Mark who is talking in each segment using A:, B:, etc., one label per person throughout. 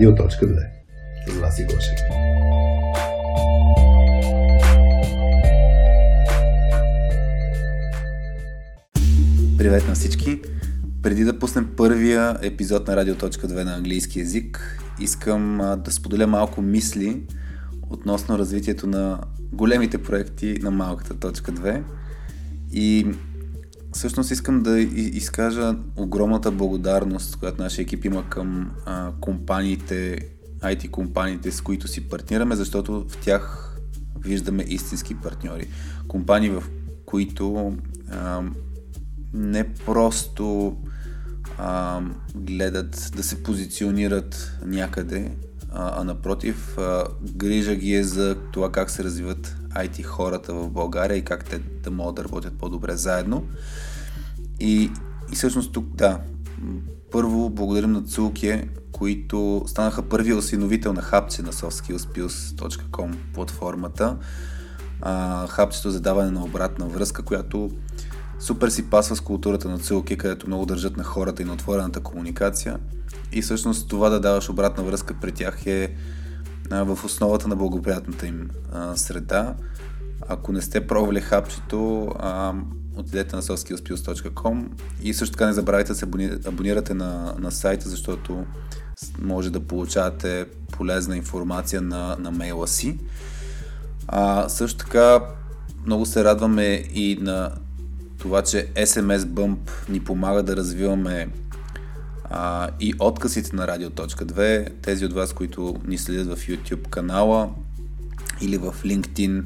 A: Радио.2. С Васи Гошев. Привет на всички! Преди да пуснем първия епизод на Радио.2 на английски язик, искам да споделя малко мисли относно развитието на големите проекти на малката точка 2 и всъщност искам да изкажа огромната благодарност, която нашия екип има към а, компаниите, IT компаниите, с които си партнираме, защото в тях виждаме истински партньори. Компании, в които а, не просто а, гледат да се позиционират някъде, а, а напротив, а, грижа ги е за това как се развиват IT хората в България и как те да могат да работят по-добре заедно. И, и всъщност тук, да, първо благодарим на Цулке, които станаха първия осиновител на хапче на softskillspills.com платформата. А, хапчето за даване на обратна връзка, която супер си пасва с културата на Цулки, където много държат на хората и на отворената комуникация. И всъщност това да даваш обратна връзка при тях е в основата на благоприятната им среда. Ако не сте пробвали хапчето, а, отидете на softskillspills.com и също така не забравяйте да се абонирате на, на сайта, защото може да получавате полезна информация на, на мейла си. А, също така много се радваме и на това, че SMS Bump ни помага да развиваме а, и отказите на Радио.2. Тези от вас, които ни следят в YouTube канала или в LinkedIn,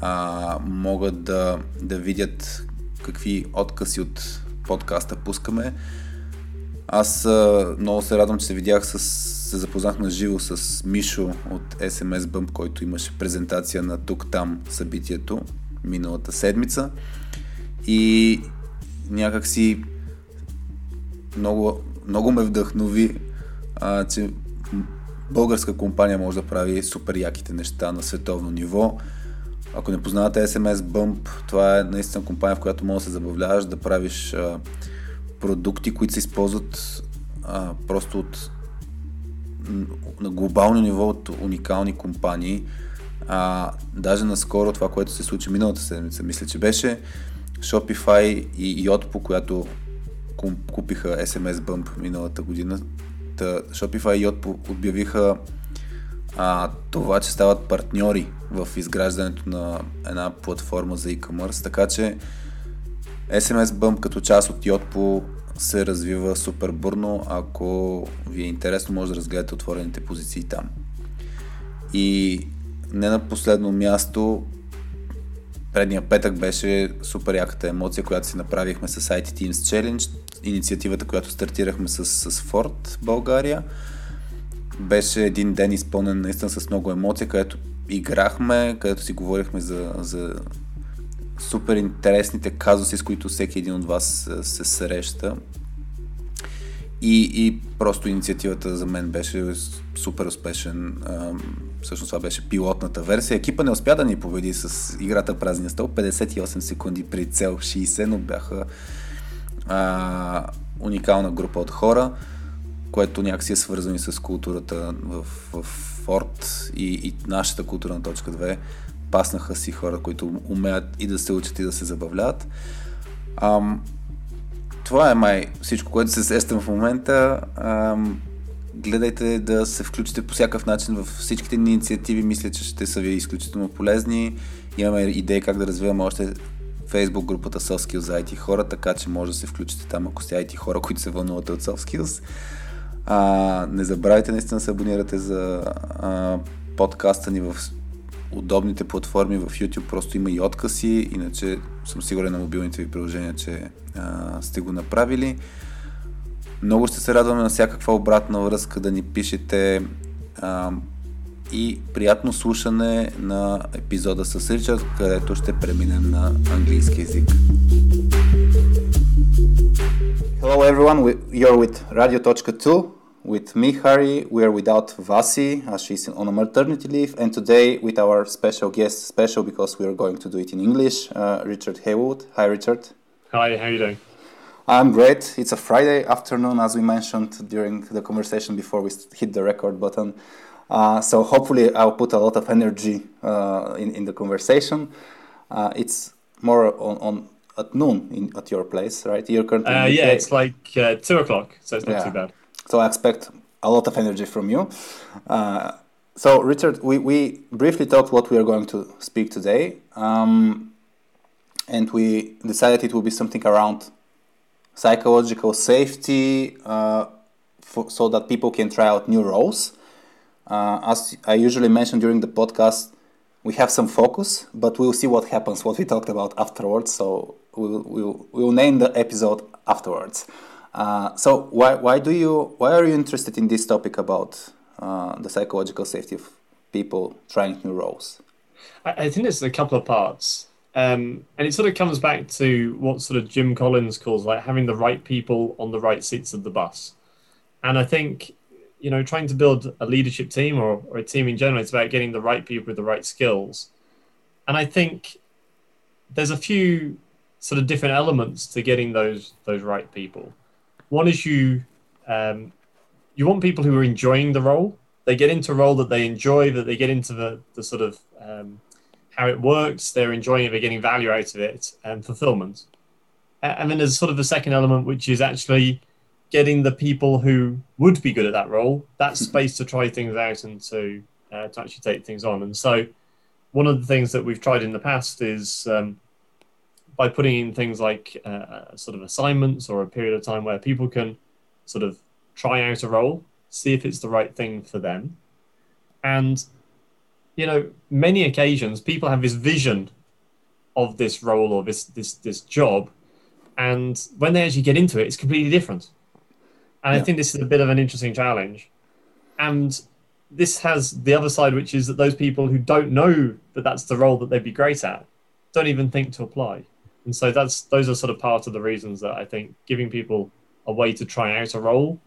A: а, могат да, да видят какви откази от подкаста пускаме. Аз а, много се радвам, че се видях с се запознах на живо с Мишо от SMS Bump, който имаше презентация на тук-там събитието миналата седмица. И някакси много, много ме вдъхнови, а, че българска компания може да прави супер яките неща на световно ниво. Ако не познавате SMS Bump, това е наистина компания, в която можеш да се забавляваш, да правиш а, продукти, които се използват а, просто от на глобално ниво от уникални компании. А, даже наскоро това, което се случи миналата седмица, мисля, че беше Shopify и Yotpo, която купиха SMS Bump миналата година. Та Shopify и Yotpo обявиха а, това, че стават партньори в изграждането на една платформа за e-commerce, така че SMS Bump като част от Yotpo се развива супер бурно. Ако ви е интересно, може да разгледате отворените позиции там. И не на последно място, предния петък беше супер яката емоция, която си направихме с IT Teams Challenge, инициативата, която стартирахме с, с Ford България. Беше един ден изпълнен наистина с много емоция, където играхме, където си говорихме за, за супер интересните казуси, с които всеки един от вас се среща. И, и просто инициативата за мен беше супер успешен. Всъщност това беше пилотната версия. Екипа не успя да ни победи с играта Празния стол. 58 секунди при цел 60, но бяха а, уникална група от хора, което някакси е свързано и с културата в, в Форд и, и нашата култура на точка 2. Паснаха си хора, които умеят и да се учат и да се забавляват. Ам, това е май всичко, което се сещам в момента. Ам, гледайте да се включите по всякакъв начин в всичките ни инициативи. Мисля, че ще са ви изключително полезни. Имаме идеи как да развиваме още Facebook групата Soft Skills за IT хора, така че може да се включите там, ако сте IT хора, които се вълнувате от Soft Skills. А, не забравяйте наистина да се абонирате за а, подкаста ни в удобните платформи в YouTube просто има и откази, иначе съм сигурен на мобилните ви приложения, че а, сте го направили. Много ще се радваме на всякаква обратна връзка да ни пишете а, и приятно слушане на епизода с Ричард, където ще преминем на английски язик. Hello everyone, you're with Radio.2 With me, Harry, we are without Vasi, as she's on a maternity leave, and today with our special guest, special because we are going to do it in English, uh, Richard Haywood. Hi, Richard.
B: Hi, how are you doing?
A: I'm great. It's a Friday afternoon, as we mentioned during the conversation before we hit the record button. Uh, so hopefully, I'll put a lot of energy uh, in in the conversation. Uh, it's more on, on at noon in, at your place, right?
B: You're currently uh, yeah, it's like uh, two o'clock, so it's not yeah. too bad.
A: So I expect a lot of energy from you. Uh, so Richard, we, we briefly talked what we are going to speak today, um, and we decided it will be something around psychological safety uh, for, so that people can try out new roles. Uh, as I usually mention during the podcast, we have some focus, but we'll see what happens, what we talked about afterwards. So we'll, we'll, we'll name the episode afterwards. Uh, so why, why do you why are you interested in this topic about uh, the psychological safety of people trying new roles?
B: I, I think there's a couple of parts. Um, and it sort of comes back to what sort of Jim Collins calls like having the right people on the right seats of the bus. And I think, you know, trying to build a leadership team or, or a team in general, it's about getting the right people with the right skills. And I think there's a few sort of different elements to getting those those right people. One is you um, you want people who are enjoying the role. They get into a role that they enjoy, that they get into the, the sort of um, how it works, they're enjoying it, they're getting value out of it, and fulfillment. And then there's sort of the second element, which is actually getting the people who would be good at that role that space to try things out and to uh, to actually take things on. And so, one of the things that we've tried in the past is um, by putting in things like uh, sort of assignments or a period of time where people can sort of try out a role, see if it's the right thing for them, and you know, many occasions people have this vision of this role or this this this job, and when they actually get into it, it's completely different. And yeah. I think this is a bit of an interesting challenge. And this has the other side, which is that those people who don't know that that's the role that they'd be great at don't even think to apply. And so that's those are sort of part of the reasons that I think giving people a way to try out a role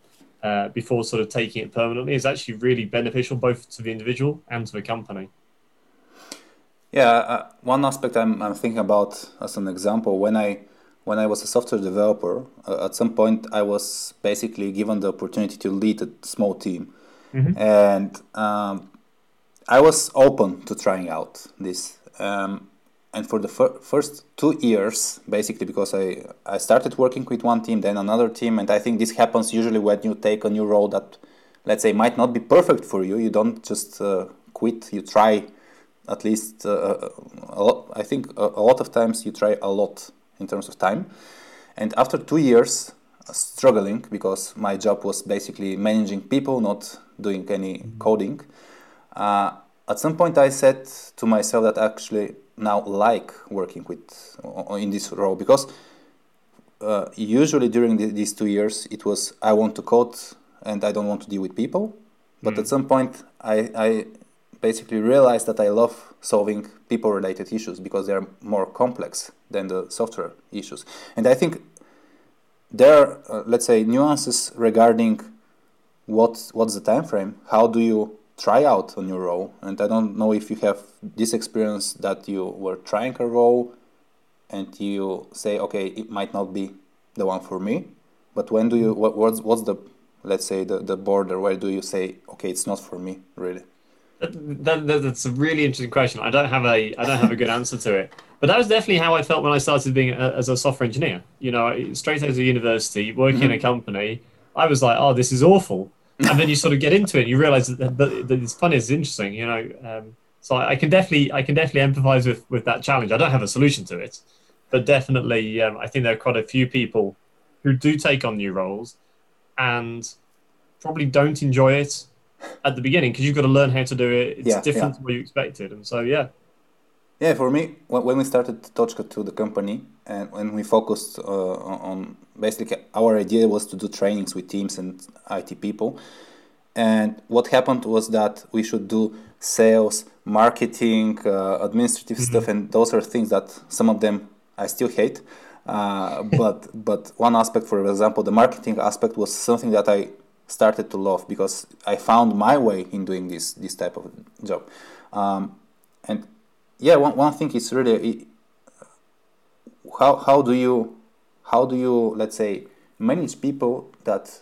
B: uh, before sort of taking it permanently is actually really beneficial both to the individual and to the company.
A: Yeah, uh, one aspect I'm, I'm thinking about as an example when I when I was a software developer, uh, at some point I was basically given the opportunity to lead a small team, mm-hmm. and um, I was open to trying out this. Um, and for the fir- first two years basically because I, I started working with one team then another team and i think this happens usually when you take a new role that let's say might not be perfect for you. You don't just uh, quit. You try at least uh, a lot, i think a, a, lot of times you try a lot in terms of time. And after two years uh, struggling because my job was basically managing people not doing any mm-hmm. coding uh, at some point i said to myself that actually now like working with in this role because uh, usually during the, these two years it was I want to code and I don't want to deal with people. But mm. at some point I, I basically realized that I love solving people related issues because they are more complex than the software issues. And I think there are, uh, let's say, nuances regarding what what's the time frame. How do you try out a new role. And I don't know if you have this experience that you were trying a role and you say, okay, it might not be the one for me. But when do you, what, what's, what's the, let's say, the, the border? Where do you say, okay, it's not for me, really?
B: That, that, that's a really interesting question. I don't have a I don't have a good answer to it, but that was definitely how I felt when I started being a, as a software engineer. You know, straight out of university, working mm-hmm. in a company, I was like, oh, this is awful and then you sort of get into it and you realize that, that, that it's funny it's interesting you know um, so I, I, can definitely i can definitely empathize with with that challenge. I don't have a solution to it but definitely um, i think there are quite a few people who do take on new roles and probably don't enjoy it at the beginning because you've got to learn how to do it. It's yeah, different yeah. to what you expected. And so yeah
A: yeah, for me, when we started Tochka 2 the company, and when we focused uh, on basically our idea was to do trainings with teams and IT people. And what happened was that we should do sales, marketing, uh, administrative mm-hmm. stuff, and those are things that some of them I still hate. Uh, but but one aspect, for example, the marketing aspect was something that I started to love because I found my way in doing this this type of job. Um, and yeah, one, one thing is really how, how do you how do you let's say manage people that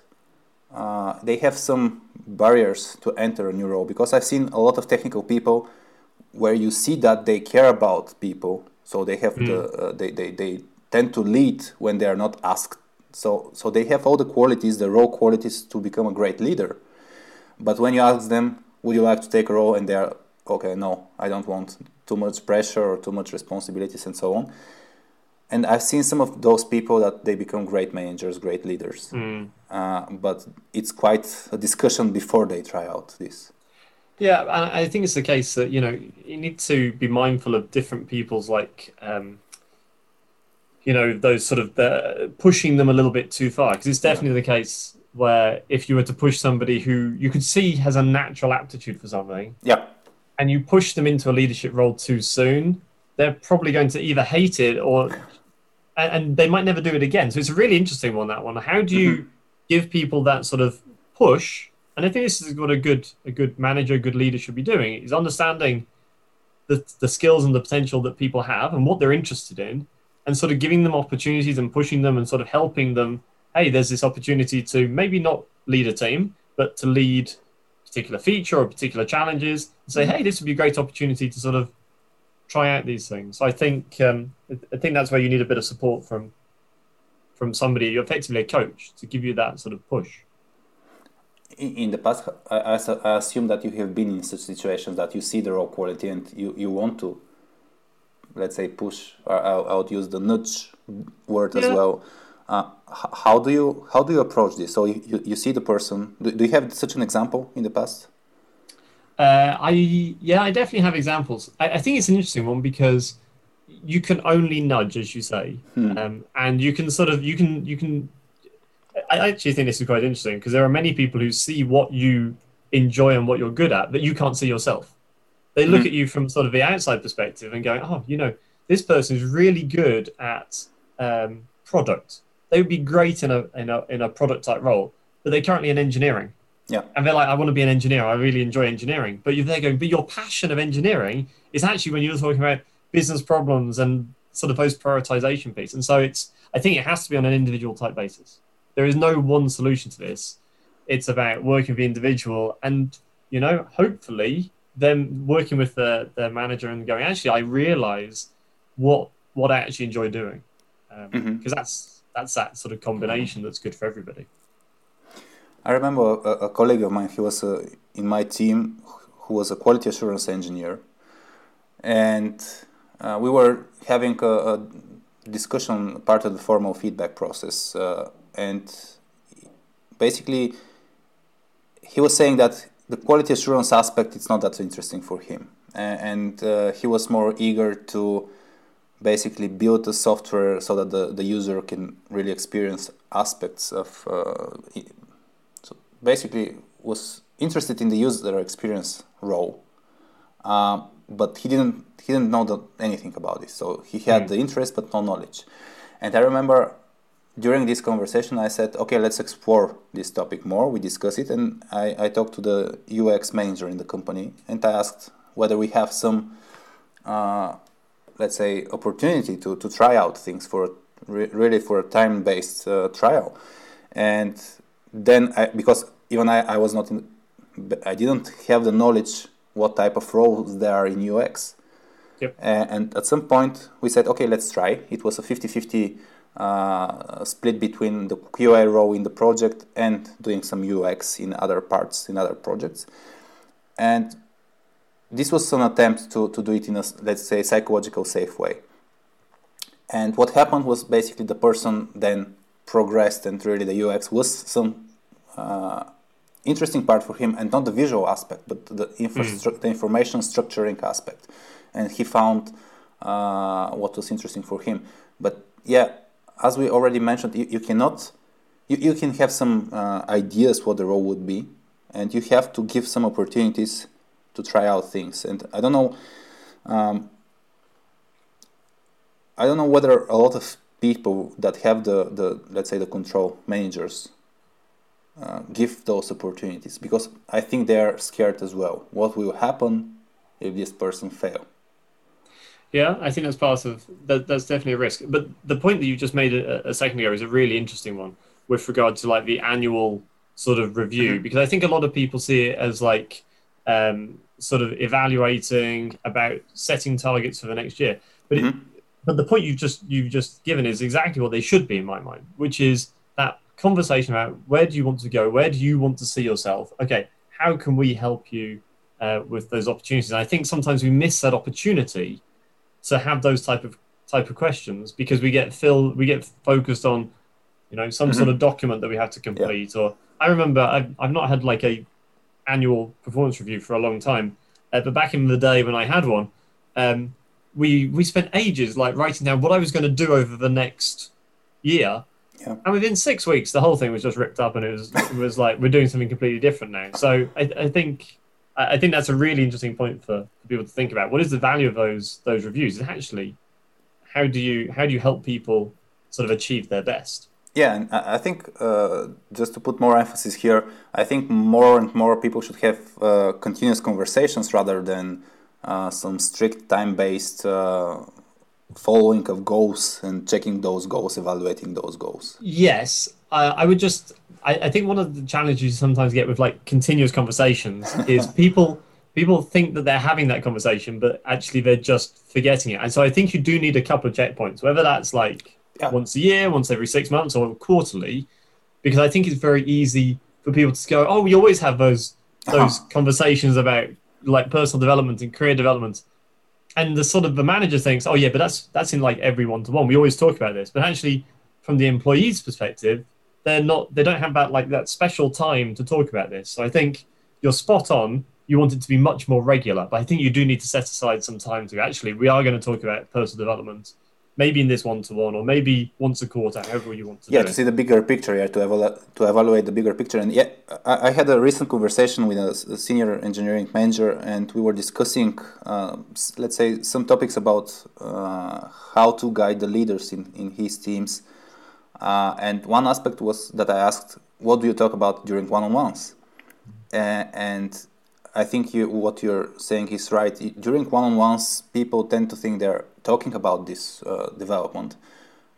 A: uh, they have some barriers to enter a new role because I've seen a lot of technical people where you see that they care about people, so they have mm. the uh, they, they they tend to lead when they are not asked. So so they have all the qualities, the role qualities to become a great leader. But when you ask them, would you like to take a role, and they are okay, no, I don't want too much pressure or too much responsibilities and so on and I've seen some of those people that they become great managers, great leaders. Mm. Uh, but it's quite a discussion before they try out this.
B: Yeah, I think it's the case that you know you need to be mindful of different people's like, um, you know, those sort of the, pushing them a little bit too far because it's definitely yeah. the case where if you were to push somebody who you could see has a natural aptitude for something,
A: yeah,
B: and you push them into a leadership role too soon, they're probably going to either hate it or and, they might never do it again. So it's a really interesting one. That one. How do you mm-hmm. give people that sort of push? And I think this is what a good a good manager, a good leader should be doing is understanding the the skills and the potential that people have and what they're interested in, and sort of giving them opportunities and pushing them and sort of helping them. Hey, there's this opportunity to maybe not lead a team, but to lead particular feature or particular challenges. And say, mm-hmm. hey, this would be a great opportunity to sort of try out these things. I think um, I think that's where you need a bit of support from from somebody, effectively a coach, to give you that sort of push.
A: In the past, I, I assume that you have been in such situations that you see the raw quality and you, you want to, let's say, push. Or I would use the nudge word yeah. as well. Uh, how do you how do you approach this? So you, you, you see the person. Do, do you have such an example in the past?
B: Uh, I yeah, I definitely have examples. I, I, think it's an interesting one because you can only nudge, as you say, hmm. um, and you can sort of you can you can. I actually think this is quite interesting because there are many people who see what you enjoy and what you're good at that you can't see yourself. They look hmm. at you from sort of the outside perspective and go, "Oh, you know, this person is really good at um, product. They would be great in a in a in a product type role, but they're currently in engineering."
A: Yeah.
B: And they're like, I want to be an engineer. I really enjoy engineering. But you're there going, but your passion of engineering is actually when you're talking about business problems and sort of post prioritization piece. And so it's, I think it has to be on an individual type basis. There is no one solution to this. It's about working with the individual and, you know, hopefully them working with the, the manager and going, actually, I realize what, what I actually enjoy doing. Because um, mm-hmm. that's, that's that sort of combination that's good for everybody.
A: I remember a, a colleague of mine, he was uh, in my team, who was a quality assurance engineer. And uh, we were having a, a, discussion, part of the formal feedback process. Uh, and basically, he was saying that the quality assurance aspect is not that interesting for him. And uh, he was more eager to basically build the software so that the, the user can really experience aspects of uh, basically was interested in the user experience role, uh, but he didn't he didn't know the, anything about this. So he had mm. the interest but no knowledge. And I remember during this conversation, I said, okay, let's explore this topic more. We discuss it, and I, I talked to the UX manager in the company, and I asked whether we have some, uh, let's say, opportunity to, to try out things for re- really for a time based uh, trial. And then I, because even I, I was not in, I didn't have the knowledge what type of roles there are in UX.
B: Yep.
A: And, at some point we said, okay, let's try. It was a 50-50 uh, split between the QA role in the project and doing some UX in other parts, in other projects. And this was an attempt to, to do it in a, let's say, psychological safe way. And what happened was basically the person then progressed and really the UX was some uh, interesting part for him and not the visual aspect but the, infrastru- mm. the information structuring aspect and he found uh, what was interesting for him but yeah as we already mentioned you, you cannot you, you can have some uh, ideas what the role would be and you have to give some opportunities to try out things and i don't know um, i don't know whether a lot of people that have the, the let's say the control managers uh, give those opportunities because I think they are scared as well. What will happen if this person fail?
B: Yeah, I think that's part of that. That's definitely a risk. But the point that you just made a, a second ago is a really interesting one with regard to like the annual sort of review, mm-hmm. because I think a lot of people see it as like um, sort of evaluating about setting targets for the next year. But mm-hmm. it, but the point you've just you've just given is exactly what they should be in my mind, which is that conversation about where do you want to go, where do you want to see yourself? Okay, how can we help you uh, with those opportunities? And I think sometimes we miss that opportunity to have those type of type of questions because we get filled, we get focused on, you know, some mm-hmm. sort of document that we have to complete. Yeah. Or I remember I've, I've not had like a annual performance review for a long time, uh, but back in the day when I had one, um, we we spent ages like writing down what I was going to do over the next year. Yeah. And within six weeks, the whole thing was just ripped up, and it was it was like we're doing something completely different now. So I, I think I think that's a really interesting point for, for people to think about. What is the value of those those reviews? And actually, how do you how do you help people sort of achieve their best?
A: Yeah, and I think uh, just to put more emphasis here, I think more and more people should have uh, continuous conversations rather than uh, some strict time-based uh, following of goals and checking those goals, evaluating those goals.
B: Yes, I would just. I, I, think one of the challenges you sometimes get with like continuous conversations is people people think that they're having that conversation, but actually they're just forgetting it. And so I think you do need a couple of checkpoints, whether that's like yeah. once a year, once every six months, or quarterly, because I think it's very easy for people to go, "Oh, we always have those those uh-huh. conversations about like personal development and career development. And the sort of the manager thinks, oh yeah, but that's that's in like every one to one. We always talk about this, but actually, from the employee's perspective, they're not. They don't have that like that special time to talk about this. So I think you're spot on. You want it to be much more regular, but I think you do need to set aside some time to actually. We are going to talk about personal development maybe in this one to one or maybe once a quarter, however you want to.
A: Yeah, to it. see the bigger picture, yeah, to evaluate to evaluate the bigger picture. And yeah, I, I had a recent conversation with a, a, senior engineering manager, and we were discussing, uh, let's say, some topics about uh, how to guide the leaders in in his teams. Uh, and one aspect was that I asked, "What do you talk about during one-on-ones?" and I think you, what you're saying is right. During one-on-ones, people tend to think they're talking about this uh, development,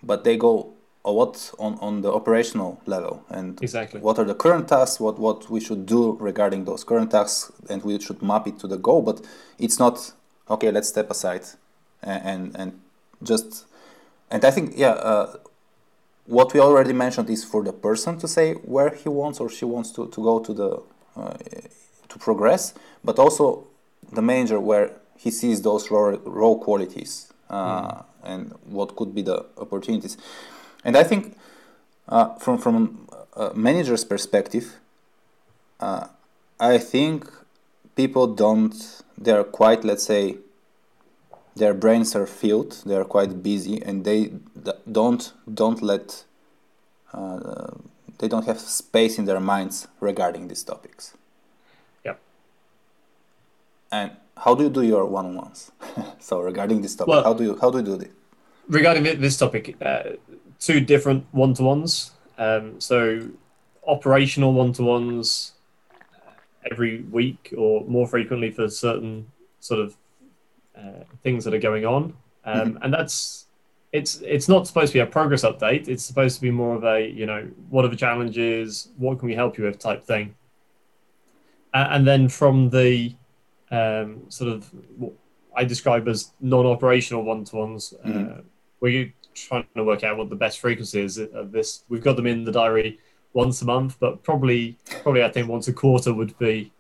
A: but they go a lot on, on the operational level and
B: exactly
A: what are the current tasks, what what we should do regarding those current tasks, and we should map it to the goal. But it's not okay. Let's step aside and and, and just and I think yeah. Uh, what we already mentioned is for the person to say where he wants or she wants to, to go to the uh, to progress, but also the manager where he sees those raw, raw qualities uh, mm. and what could be the opportunities. And I think uh, from from a manager's perspective, uh, I think people don't. They're quite, let's say, their brains are filled. They are quite busy, and they don't don't let. Uh, they don't have space in their minds regarding these topics. And how do you do your one-on-ones? so regarding this topic, well, how do you how do you do this?
B: Regarding this topic, uh, two different one-to-ones. Um, so operational one-to-ones every week or more frequently for certain sort of uh, things that are going on, um, mm-hmm. and that's it's it's not supposed to be a progress update. It's supposed to be more of a you know what are the challenges, what can we help you with type thing. Uh, and then from the um, sort of what I describe as non-operational one-to-ones. Mm-hmm. Uh, we're trying to work out what the best frequency is of this. We've got them in the diary once a month, but probably, probably I think once a quarter would be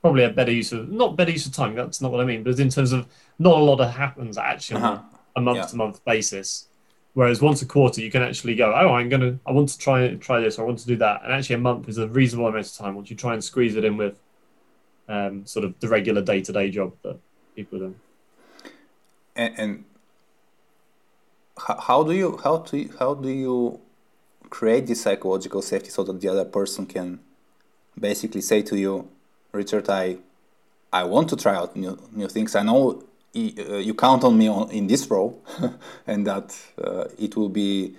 B: probably a better use of not better use of time. That's not what I mean, but in terms of not a lot of happens actually uh-huh. on a month-to-month basis. Whereas once a quarter, you can actually go, oh, I'm gonna, I want to try try this, I want to do that, and actually a month is a reasonable amount of time once you try and squeeze it in with um, sort of the regular day to day job that people do.
A: And, and how do you how do you, how do you create this psychological safety so that the other person can basically say to you, Richard, I I want to try out new new things. I know uh, you count on me in this role, and that uh, it will be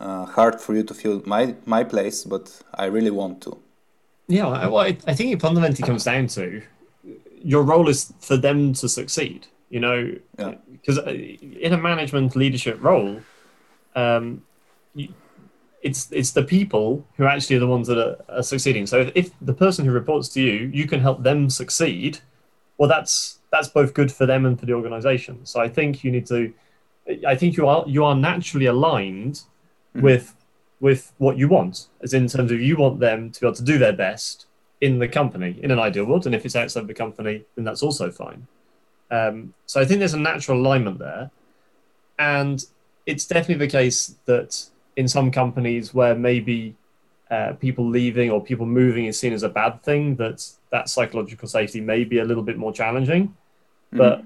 A: uh, hard for you to fill my my place, but I really want to.
B: Yeah, well, I think it fundamentally comes down to your role is for them to succeed. You know,
A: Yeah.
B: because in a management leadership role, um, you, it's it's the people who actually are the ones that are, are succeeding. So if, if the person who reports to you, you can help them succeed. Well, that's that's both good for them and for the organization. So I think you need to. I think you are you are naturally aligned with with what you want, as in terms of you want them to be able to do their best in the company in an ideal world, and if it's outside the company, then that's also fine. Um, so I think there's a natural alignment there, and it's definitely the case that in some companies where maybe uh, people leaving or people moving is seen as a bad thing, that that psychological safety may be a little bit more challenging. But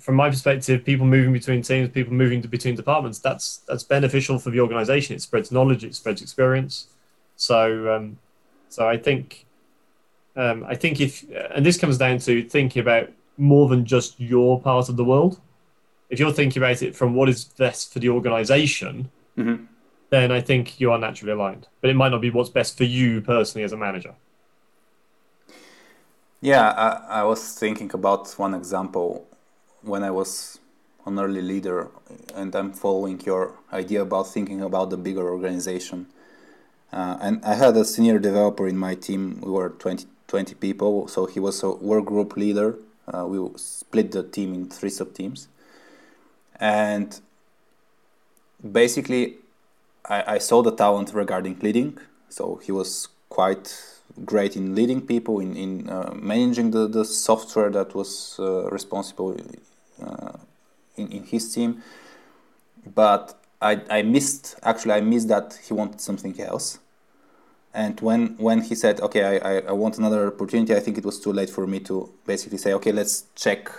B: from my perspective, people moving between teams, people moving to between departments, that's that's beneficial for the organization. It spreads knowledge, it spreads experience. So, um, so I think, um, I think if, and this comes down to thinking about more than just your part of the world. If you're thinking about it from what is best for the organization,
A: Mhm.
B: then I think you are naturally aligned. But it might not be what's best for you personally as a manager.
A: Yeah, I, I was thinking about one example when I was an early leader, and I'm following your idea about thinking about the bigger organization. Uh, and I had a senior developer in my team. We were 20, 20 people, so he was a work group leader. Uh, we split the team in three sub teams. And basically, I, I saw the talent regarding leading. So he was quite great in leading people, in, in uh, managing the, the software that was uh, responsible Uh, in, in his team. But I, I missed, actually, I missed that he wanted something else. And when, when he said, okay, I, I, I want another opportunity, I think it was too late for me to basically say, okay, let's check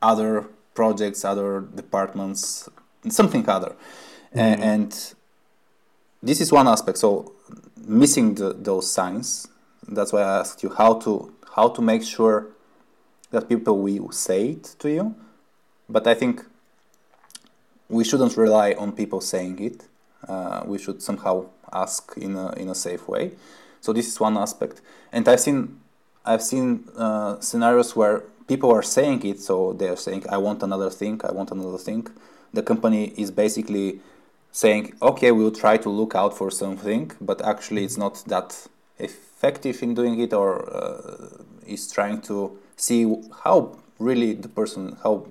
A: other projects, other departments, something other. A- mm-hmm. And this is one aspect. So missing the, those signs. That's why I asked you how to how to make sure that people will say it to you. But I think we shouldn't rely on people saying it. Uh, we should somehow ask in a in a safe way. So this is one aspect. And I've seen I've seen uh, scenarios where people are saying it. So they are saying, "I want another thing. I want another thing." The company is basically saying, okay, we'll try to look out for something, but actually it's not that effective in doing it, or uh, is trying to see how really the person, how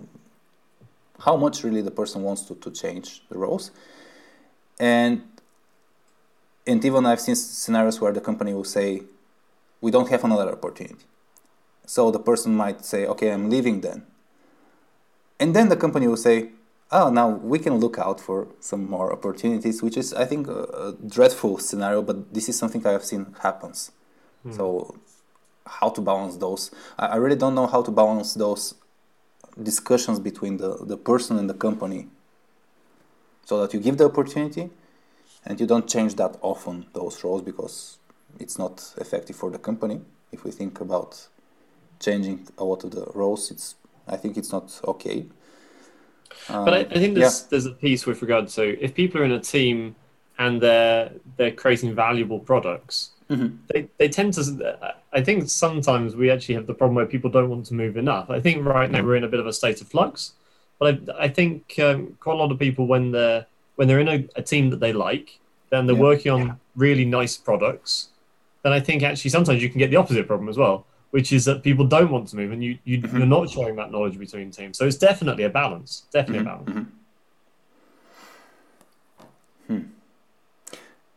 A: how much really the person wants to, to change the roles. And and even I've seen scenarios where the company will say, we don't have another opportunity. So the person might say, okay, I'm leaving then. And then the company will say, oh, now we can look out for some more opportunities, which is, I think, a, a dreadful scenario, but this is something I have seen happens. Hmm. So, how to balance those? I, I really don't know how to balance those discussions between the, the person and the company so that you give the opportunity and you don't change that often, those roles, because it's not effective for the company. If we think about changing a lot of the roles, it's I think it's not okay.
B: But I, I think um, there's there's a piece with regard to if people are in a team and they're they're creating valuable products, mm-hmm. they they tend to. I think sometimes we actually have the problem where people don't want to move enough. I think right now we're in a bit of a state of flux, but I, I think um, quite a lot of people when they're when they're in a, a team that they like, then they're
A: Yeah.
B: working on really nice products. Then I think actually sometimes you can get the opposite problem as well, which is that people don't want to move and you, you you're not sharing that knowledge between teams. So it's definitely a balance. Definitely a balance. Hmm.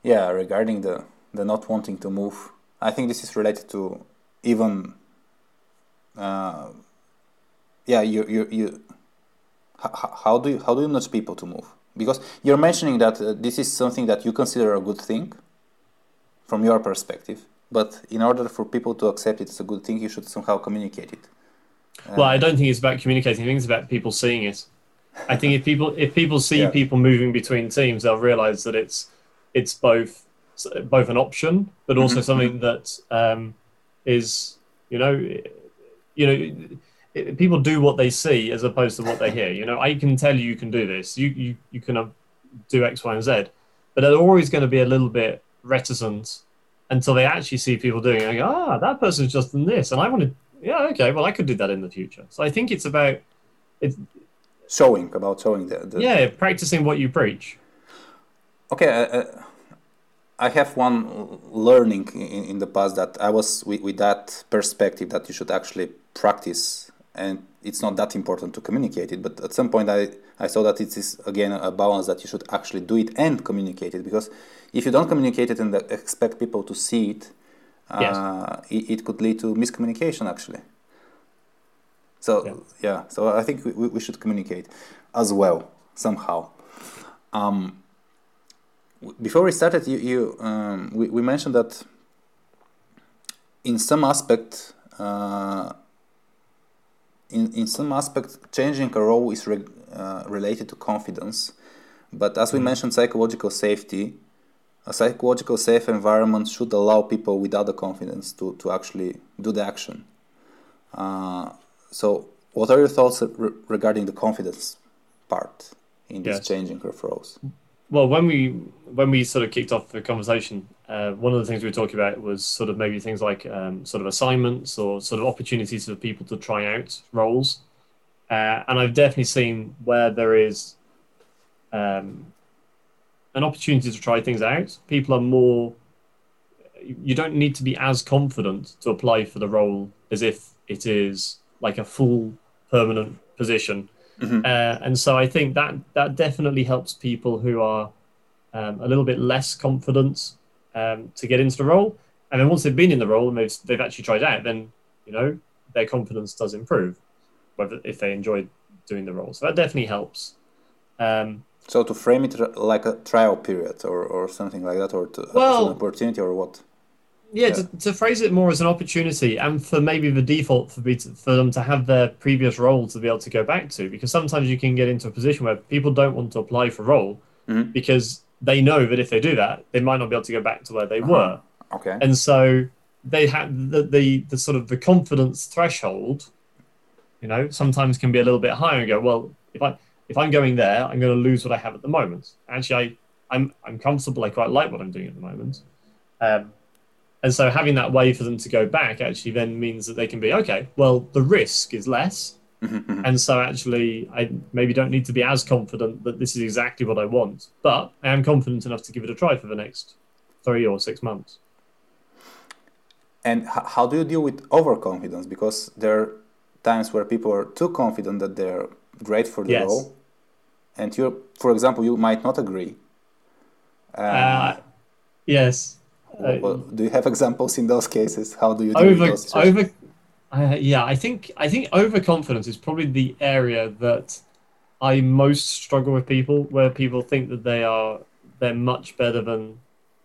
A: Yeah, regarding the the not wanting to move, I think this is related to even. Uh, yeah, you you you. How, how do you how do you nudge people to move? Because you're mentioning that uh, this is something that you consider a good thing, from your perspective. But in order for people to accept it as a good thing, you should somehow communicate it.
B: Well, I don't think it's about communicating. I think it's about people seeing it. I think if people if people see
A: Yeah.
B: people moving between teams, they'll realize that it's it's both both an option, but also something that um, is you know you know it, people do what they see as opposed to what they hear. You know, I can tell you you can do this. You you you can uh, do X, Y, and Z, but they're always going to be a little bit reticent until they actually see people doing it and go, ah, that person's just done this. And I want to, yeah, okay, well, I could do that in the future. So I think it's about it's
A: showing about showing the, the
B: yeah practicing what you preach.
A: Okay, uh, uh, I have one learning in, in the past that I was with, with that perspective that you should actually practice and it's not that important to communicate it but at some point I, I saw that it is again a balance that you should actually do it and communicate it because if you don't communicate it and expect people to see it uh, yes. it, it, could lead to miscommunication actually. So yeah, yeah. So I think we, we should communicate as well somehow. Um, before we started you, you um, we, we mentioned that in some aspect uh, in, in some aspects, changing a role is re, uh, related to confidence. But as we mm. mentioned, psychological safety, a psychological safe environment should allow people without the confidence to, to actually do the action. Uh, so, what are your thoughts re- regarding the confidence part in this yes. changing of roles?
B: Well, when we when we sort of kicked off the conversation, uh, one of the things we were talking about was sort of maybe things like um, sort of assignments or sort of opportunities for people to try out roles. Uh, and I've definitely seen where there is um, an opportunity to try things out. People are more. You don't need to be as confident to apply for the role as if it is like a full permanent position Mm-hmm. Uh, and so I think that that definitely helps people who are um, a little bit less confident um, to get into the role. And then once they've been in the role and they've, they've actually tried out, then you know their confidence does improve, whether if they enjoy doing the role. So that definitely helps. Um,
A: so to frame it like a trial period or, or something like that, or to, well, an opportunity or what?
B: Yeah, yeah. To, to, phrase it more as an opportunity and for maybe the default for, to, for them to have their previous role to be able to go back to because sometimes you can get into a position where people don't want to apply for role mm-hmm. because they know that if they do that they might not be able to go back to where they uh-huh. were
A: okay
B: and so they have the, the the sort of the confidence threshold you know sometimes can be a little bit higher and go well if i if i'm going there i'm going to lose what i have at the moment actually i i'm i'm comfortable i quite like what i'm doing at the moment um, and so having that way for them to go back actually then means that they can be okay. Well, the risk is less, mm-hmm. and so actually I maybe don't need to be as confident that this is exactly what I want, but I am confident enough to give it a try for the next three or six months.
A: And how do you deal with overconfidence? Because there are times where people are too confident that they're great for the yes. role, and you, for example, you might not agree.
B: Uh, uh, yes
A: well, do you have examples in those cases? How do you
B: do over those over? Uh, yeah, I think I think overconfidence is probably the area that I most struggle with people, where people think that they are they're much better than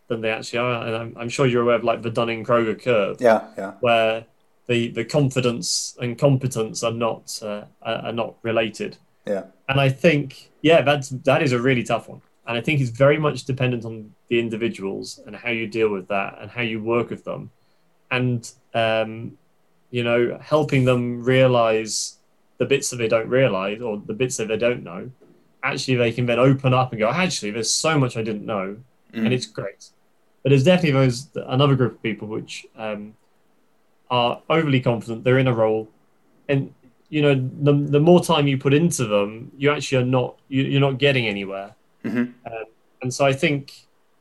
B: than they actually are, and I'm, I'm sure you're aware of like the Dunning Kruger curve.
A: Yeah, yeah.
B: Where the the confidence and competence are not uh, are not related.
A: Yeah.
B: And I think yeah, that's that is a really tough one and I think it's very much dependent on the individuals and how you deal with that and how you work with them, and um, you know, helping them realize the bits that they don't realize or the bits that they don't know. Actually, they can then open up and go, actually, there's so much I didn't know, mm. and it's great. But there's definitely those another group of people which um, are overly confident. They're in a role, and you know, the the more time you put into them, you actually are not you, you're not getting anywhere
A: Mm-hmm. Um,
B: and so I think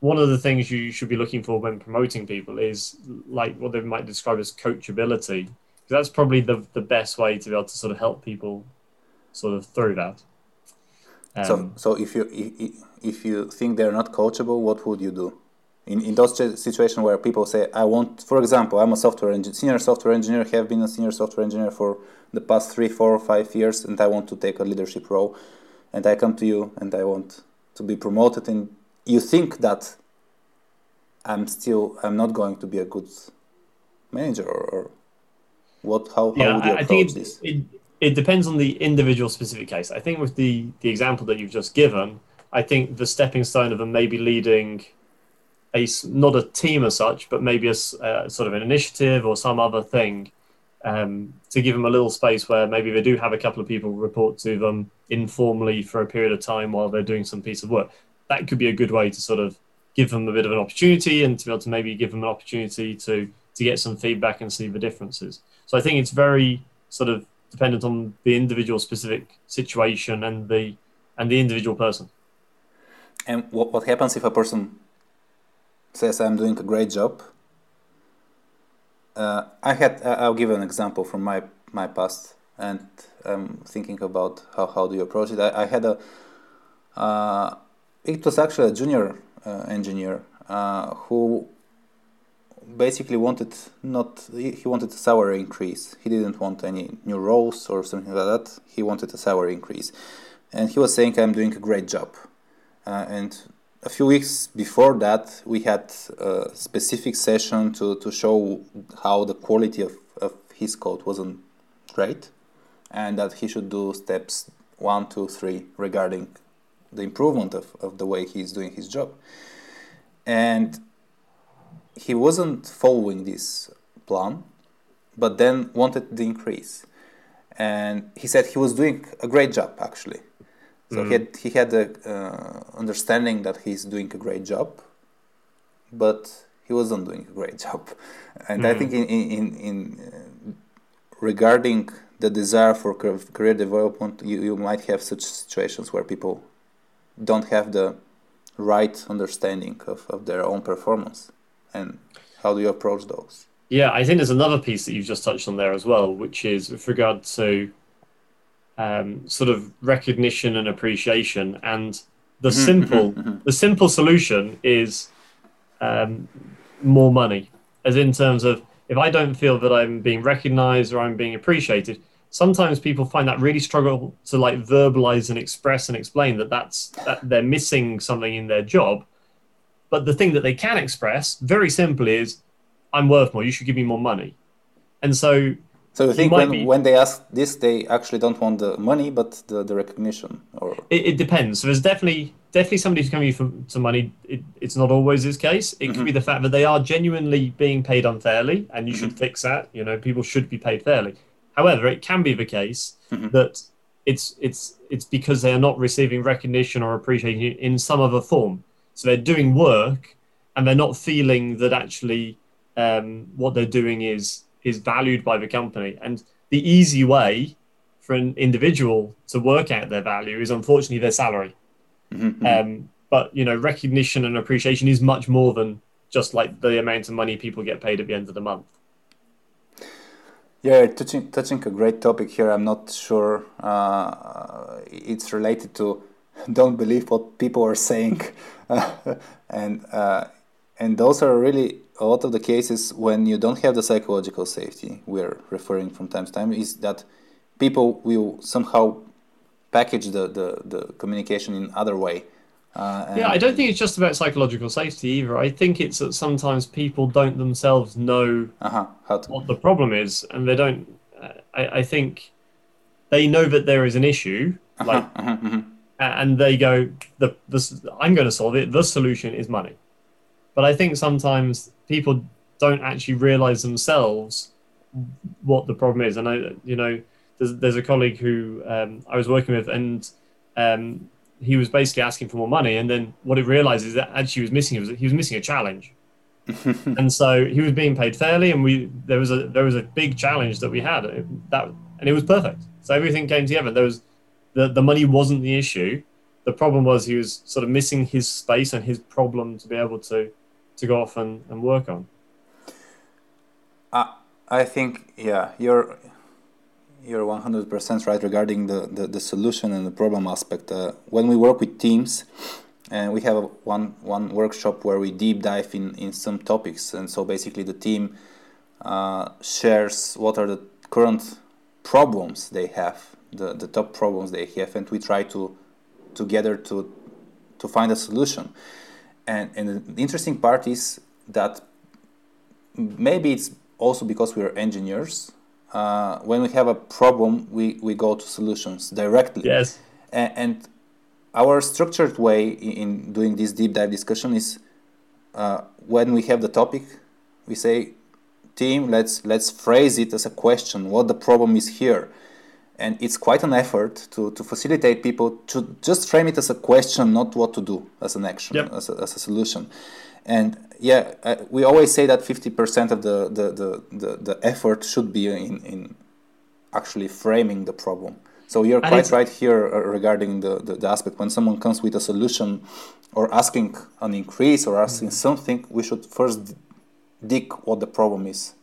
B: one of the things you should be looking for when promoting people is like what they might describe as coachability. That's probably the, the best way to be able to sort of help people sort of through that.
A: Um, so, so if you if, if you think they're not coachable, what would you do? In, in those situations where people say, I want, for example, I'm a software engineer, senior software engineer, have been a senior software engineer for the past three, four, or five years, and I want to take a leadership role, and I come to you and I want to be promoted and you think that I'm still I'm not going to be a good manager or, or what how, yeah, how would you approach I think this?
B: It, it depends on the individual specific case. I think with the the example that you've just given, I think the stepping stone of them maybe leading a not a team as such, but maybe a uh, sort of an initiative or some other thing um, to give them a little space where maybe they do have a couple of people report to them informally for a period of time while they're doing some piece of work. That could be a good way to sort of give them a bit of an opportunity and to be able to maybe give them an opportunity to to get some feedback and see the differences. So I think it's very sort of dependent on the individual specific situation and the and the individual person.
A: And what, what happens if a person says, I'm doing a great job? Uh, I had, I'll give an example from my, my past and I'm thinking about how, how do you approach it. I, I had a, uh, it was actually a junior uh, engineer uh, who basically wanted not he wanted a salary increase. He didn't want any new roles or something like that. He wanted a salary increase. And he was saying i'm doing a great job. Uh, and a few weeks before that we had a specific session to, to show how the quality of, of his code wasn't great and that he should do steps one two three regarding the improvement of, of the way he's doing his job and he wasn't following this plan, but then wanted the increase. And he said he was doing a great job actually. So mm. he had he had the uh, understanding that he's doing a great job, but he wasn't doing a great job. And mm. I think in in, in uh, regarding the desire for career development, you, you might have such situations where people don't have the right understanding of, of their own performance and how do you approach those?
B: Yeah, I think there's another piece that you've just touched on there as well, which is with regard to um, sort of recognition and appreciation. And the mm-hmm, simple, mm-hmm, mm-hmm. the simple solution is um, more money, as in terms of if I don't feel that I'm being recognized or I'm being appreciated, sometimes people find that really struggle to like verbalize and express and explain that that's that they're missing something in their job but the thing that they can express very simply is, I'm worth more. You should give me more money. And so.
A: So you think when, be, when they ask this, they actually don't want the money, but the, the recognition, or
B: it, it depends. So there's definitely definitely somebody who's coming for some money. It, it's not always this case. It mm-hmm. could be the fact that they are genuinely being paid unfairly, and you mm-hmm. should fix that. You know, people should be paid fairly. However, it can be the case mm-hmm. that it's it's it's because they are not receiving recognition or appreciation in some other form. So they're doing work and they're not feeling that actually um, what they're doing is is valued by the company. And the easy way for an individual to work out their value is unfortunately their salary. Mm-hmm. Um, but you know, recognition and appreciation is much more than just like the amount of money people get paid at the end of the month.
A: Yeah, touching touching a great topic here. I'm not sure uh, it's related to don't believe what people are saying, and uh, and those are really a lot of the cases when you don't have the psychological safety we're referring from time to time is that people will somehow package the, the, the communication in other way.
B: Uh, yeah, I don't think it's just about psychological safety either. I think it's that sometimes people don't themselves know uh-huh, what the problem is, and they don't. Uh, I, I, think they know that there is an issue, uh-huh, like uh-huh, mm-hmm and they go, the, the, I'm going to solve it. The solution is money. But I think sometimes people don't actually realize themselves what the problem is. And I, you know, there's, there's a colleague who um, I was working with, and um, he was basically asking for more money. And then what he realized is that actually he was missing was he was missing a challenge. and so he was being paid fairly, and we there was a there was a big challenge that we had that, and it was perfect. So everything came together. There was the, the money wasn't the issue. The problem was he was sort of missing his space and his problem to be able to, to go off and, and work on.
A: Uh, I think, yeah, you're you're 100% right regarding the, the, the solution and the problem aspect. Uh, when we work with teams, and we have one one workshop where we deep dive in, in some topics, and so basically the team uh, shares what are the current problems they have the, the top problems they have and we try to together to to find a solution and and the interesting part is that maybe it's also because we are engineers uh, when we have a problem we, we go to solutions directly.
B: Yes.
A: And, and our structured way in doing this deep dive discussion is uh, when we have the topic we say team let's let's phrase it as a question what the problem is here? And it's quite an effort to, to facilitate people to just frame it as a question not what to do as an action yep. as, a, as a solution and yeah uh, we always say that 50% of the, the, the, the, the effort should be in, in actually framing the problem. So you're quite right here uh, regarding the, the, the, aspect when someone comes with a solution or asking an increase or asking mm-hmm. something, we should first dig what the problem is.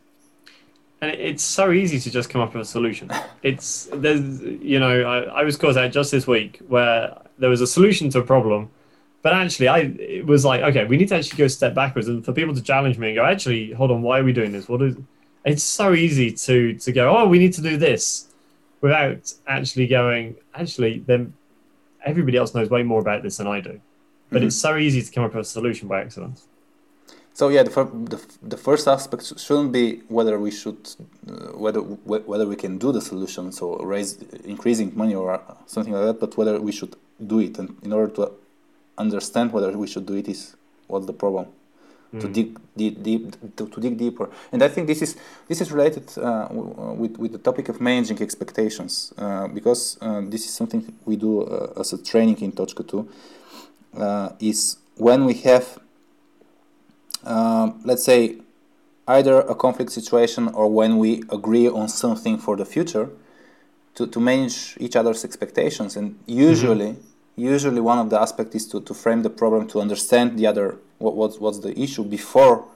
B: And it's so easy to just come up with a solution. It's there's you know I, I was caught out just this week where there was a solution to a problem, but actually I it was like okay we need to actually go a step backwards and for people to challenge me and go actually hold on why are we doing this? What is it's so easy to to go oh we need to do this without actually going actually then everybody else knows way more about this than I do. But mm-hmm. it's so easy to come up with a solution by accident.
A: So yeah the, the, the first aspect shouldn't be whether we should uh, whether whether we can do the solution so raise increasing money or something like that but whether we should do it and in order to understand whether we should do it is what's the problem to mm. dig deep, deep to, to, dig deeper. And I think this is this is related uh, with with the topic of managing expectations uh, because uh, this is something we do uh, as a training in Tochka 2 uh, is when we have um, let's say either a conflict situation or when we agree on something for the future to, to manage each other's expectations and usually mm-hmm usually one of the aspects is to, to frame the problem to understand the other what, what's, what's the issue before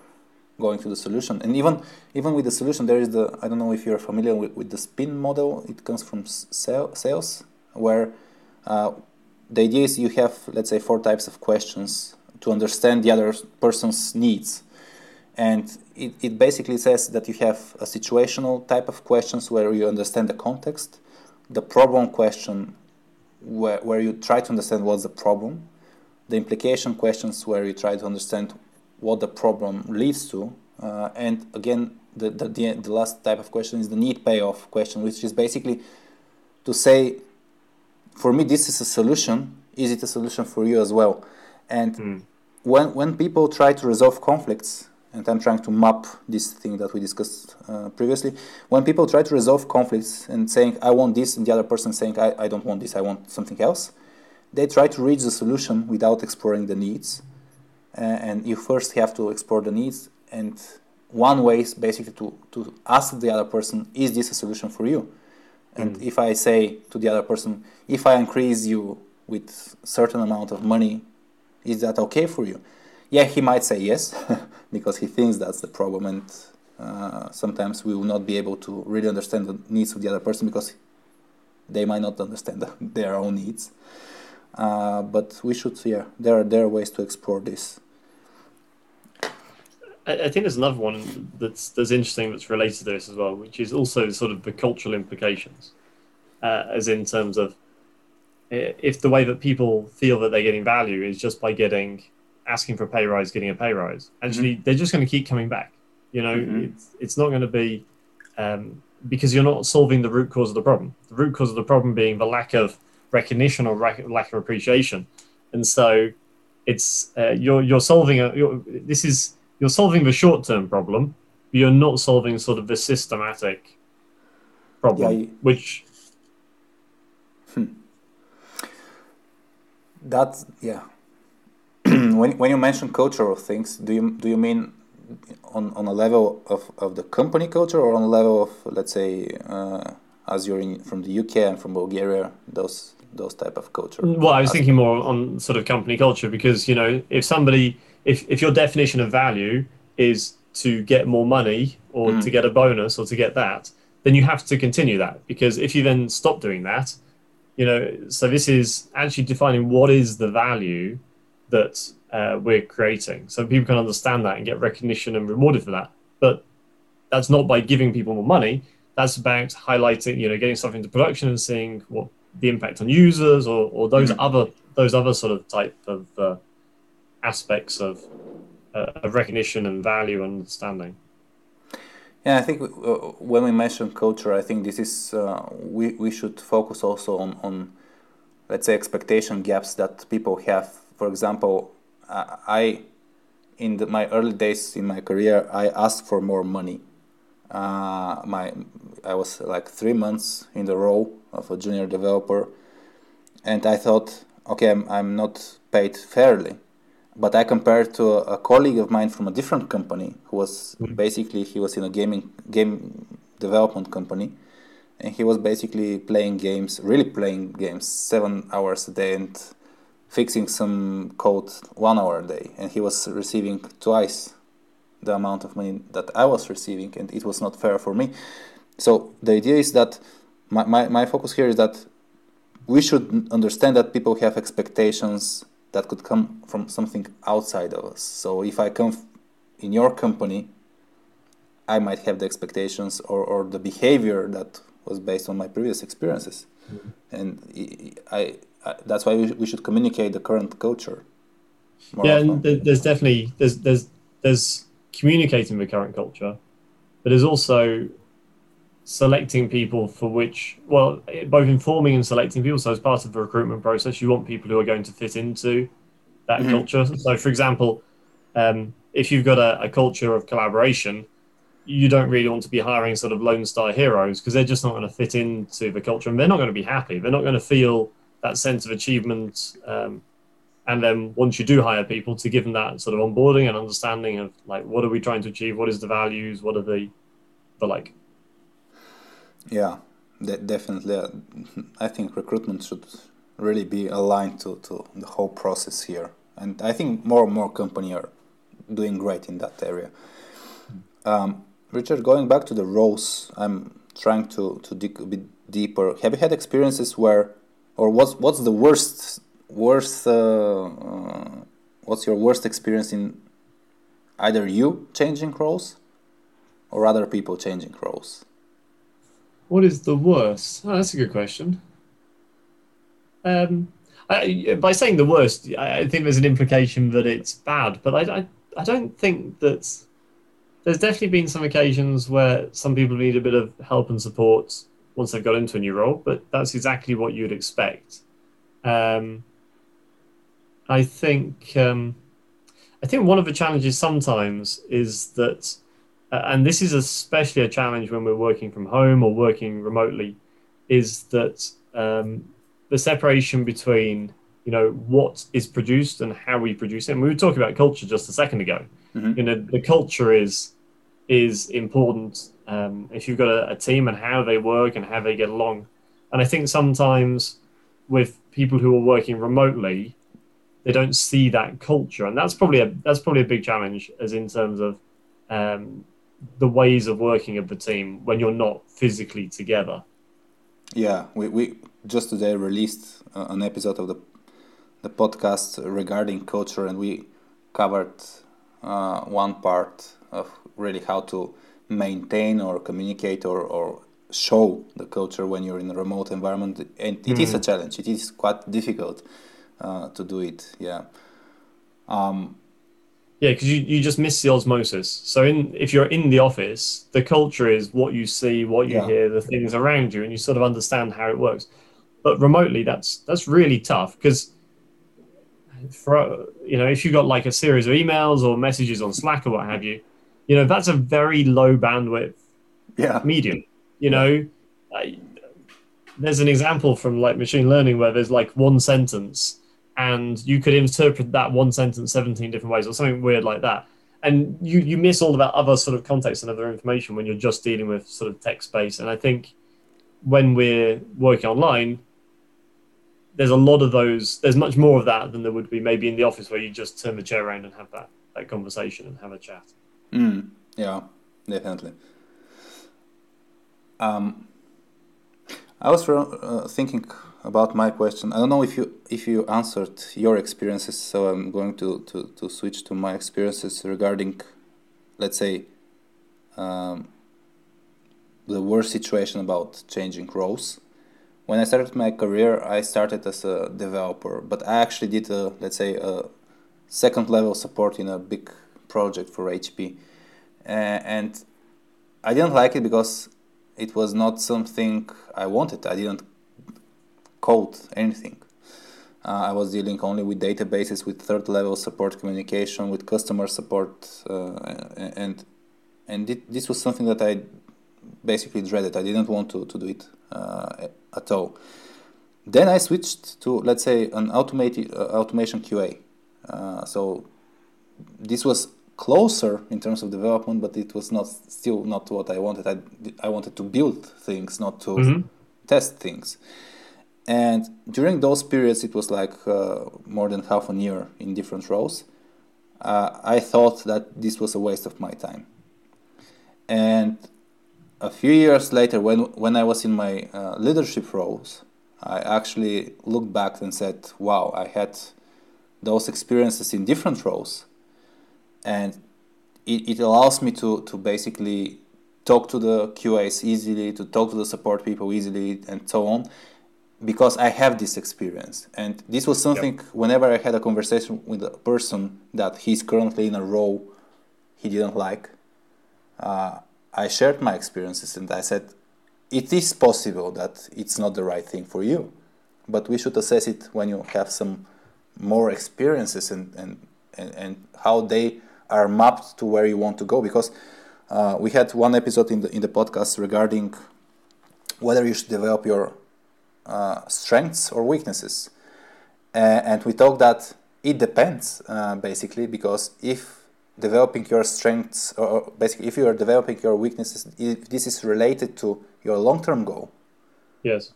A: going to the solution. And even even with the solution there is the i don't know if you're familiar with, with the spin model. It comes from sales where uh, the idea is you have let's say four types of questions to understand the other person's needs. And it, it basically says that you have a situational type of questions where you understand the context the problem question where, where you try to understand what's the problem, the implication questions where you try to understand what the problem leads to, uh, and again, the, the, the, last type of question is the need payoff question, which is basically to say, for me, this is a solution. Is it a solution for you as well? And mm. when, when people try to resolve conflicts, and I'm trying to map this thing that we discussed uh, previously. When people try to resolve conflicts and saying, I want this, and the other person saying, I, I don't want this, I want something else, they try to reach the solution without exploring the needs. Uh, and you first have to explore the needs. And one way is basically to, to ask the other person, Is this a solution for you? And mm. if I say to the other person, If I increase you with certain amount of money, is that okay for you? Yeah, he might say yes because he thinks that's the problem, and uh, sometimes we will not be able to really understand the needs of the other person because they might not understand their own needs. Uh, but we should, yeah, there are there are ways to explore this.
B: I, think there's another one that's that's interesting that's related to this as well, which is also sort of the cultural implications, uh, as in terms of if the way that people feel that they're getting value is just by getting asking for a pay rise, getting a pay rise. Actually, mm-hmm. they're just going to keep coming back. You know, mm-hmm. it's, it's not going to be um, because you're not solving the root cause of the problem. The root cause of the problem being the lack of recognition or lack of appreciation. And so it's uh, you're you're solving a you're, this is you're solving the short term problem, but you're not solving sort of the systematic problem, yeah, you, which.
A: Hmm. That's yeah when, when you mention cultural things, do you do you mean on, on a level of, of the company culture or on a level of let's say uh, as you're in, from the UK and from Bulgaria, those those type of culture?
B: Well, I was thinking more on sort of company culture because you know if somebody if if your definition of value is to get more money or mm. to get a bonus or to get that, then you have to continue that because if you then stop doing that, you know, so this is actually defining what is the value that uh, we're creating. So people can understand that and get recognition and rewarded for that. But that's not by giving people more money. That's about highlighting, you know, getting stuff into production and seeing what the impact on users or, or those mm-hmm. other those other sort of type of uh, aspects of, uh, of recognition and value and understanding.
A: Yeah, I think uh, when we mention culture, I think this is uh, we we should focus also on on let's say expectation gaps that people have for example, I in the, my early days in my career, I asked for more money. Uh, my I was like three months in the role of a junior developer, and I thought, okay, I'm, I'm not paid fairly. But I compared to a, a colleague of mine from a different company who was mm-hmm. basically he was in a gaming game development company, and he was basically playing games, really playing games, seven hours a day, and fixing some code one hour a day, and he was receiving twice the amount of money that I was receiving, and it was not fair for me. So the idea is that my, my, my focus here is that we should understand that people have expectations that could come from something outside of us. So if I come in your company, I might have the expectations or, or the behavior that was based on my previous experiences. Mm-hmm. And I, I, that's why we, we should communicate the current culture.
B: yeah, often. and there's definitely there's there's there's communicating the current culture, but there's also selecting people for which, well, both informing and selecting people. So, as part of the recruitment process, you want people who are going to fit into that mm-hmm. culture. So, for example, um, if you've got a, a, culture of collaboration, you don't really want to be hiring sort of lone star heroes because they're just not going to fit into the culture and they're not going to be happy. They're not going to feel that sense of achievement. Um, and then once you do hire people, to give them that sort of onboarding and understanding of like what are we trying to achieve, what is the values, what are the the like
A: yeah, de- definitely. I think recruitment should really be aligned to, to the whole process here. And I think more and more companies are doing great in that area. Um, Richard, going back to the roles, I'm trying to, to dig a bit deeper. Have you had experiences where, or what's what's the worst worst uh, uh, what's your worst experience in either you changing roles or other people changing roles?
B: What is the worst? Oh, that's a good question. Um, I, by saying the worst, I think there's an implication that it's bad, but I, I, I don't think that. There's definitely been some occasions where some people need a bit of help and support once they've got into a new role, but that's exactly what you'd expect. Um, I think um, I think one of the challenges sometimes is that uh, and this is especially a challenge when we're working from home or working remotely, is that um, the separation between you know what is produced and how we produce it. And we were talking about culture just a second ago. Mm-hmm. You know, the culture is is important um, if you've got a, a team and how they work and how they get along. And I think sometimes with people who are working remotely, they don't see that culture, and that's probably a that's probably a big challenge, as in terms of um, the ways of working of the team when you're not physically together.
A: Yeah, we, we just today released uh, an episode of the the podcast regarding culture, and we covered uh, one part of really how to maintain or communicate or, or show the culture when you're in a remote environment, and it mm-hmm. is a mm-hmm. challenge. It is quite difficult uh, to do it. Yeah. Um,
B: yeah, because you, you just miss the osmosis. So in if you're in the office, the culture is what you see, what you yeah. hear, the things around you, and you sort of understand how it works. But remotely, that's that's really tough because for you know if you've got like a series of emails or messages on Slack or what have you, you know that's a very low bandwidth
A: yeah.
B: medium. You know, I, there's an example from like machine learning where there's like one sentence and you could interpret that one sentence 17 different ways or something weird like that and you you miss all of that other sort of context and other information when you're just dealing with sort of text space and i think when we're working online there's a lot of those there's much more of that than there would be maybe in the office where you just turn the chair around and have that that conversation and have a chat
A: mm, yeah definitely um, i was uh, thinking about my question. I don't know if you if you answered your experiences, so I'm going to to, to switch to my experiences regarding, let's say, um, the worst situation about changing roles. When I started my career, I started as a developer, but I actually did a let's say a second level support in a big project for HP, and I didn't like it because it was not something I wanted. I didn't code anything. Uh, I was dealing only with databases, with third level support communication, with customer support, uh, and and this was something that I basically dreaded. I didn't want to, to do it uh, at all. Then I switched to let's say an automated uh, automation QA. Uh, so this was closer in terms of development, but it was not still not what I wanted. I I wanted to build things, not to mm-hmm. test things. And during those periods, it was like uh, more than half a year in different roles. Uh, I thought that this was a waste of my time. And a few years later, when when I was in my uh, leadership roles, I actually looked back and said, "Wow, I had those experiences in different roles." And it, it allows me to, to basically talk to the QAs easily, to talk to the support people easily, and so on, because I have this experience. And this was something, yep. whenever I had a conversation with a person that he's currently in a role he didn't like, uh, I shared my experiences and I said, it is possible that it's not the right thing for you, but we should assess it when you have some more experiences and, and, and, and how they are mapped to where you want to go because uh, we had one episode in the in the podcast regarding whether you should develop your uh, strengths or weaknesses, uh, and we talked that it depends uh, basically because if developing your strengths or basically if you are developing your weaknesses, if this is related to your long-term goal,
B: yes,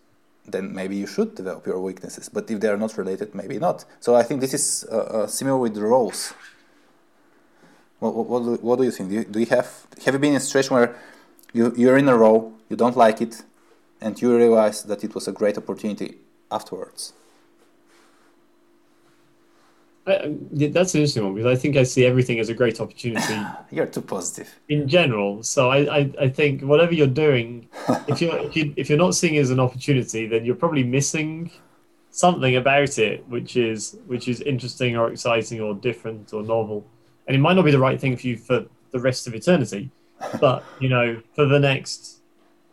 A: then maybe you should develop your weaknesses. But if they are not related, maybe not. So I think this is uh, uh, similar with the roles. What, what, do, what do you think? Do you, do you have have you been in a situation where you you're in a row, you don't like it, and you realize that it was a great opportunity afterwards?
B: I, that's an interesting one because I think I see everything as a great opportunity.
A: you're too positive.
B: In general, so I, I, I think whatever you're doing, if you're if, you, if you're not seeing it as an opportunity, then you're probably missing something about it, which is which is interesting or exciting or different or novel and it might not be the right thing for you for the rest of eternity but you know for the next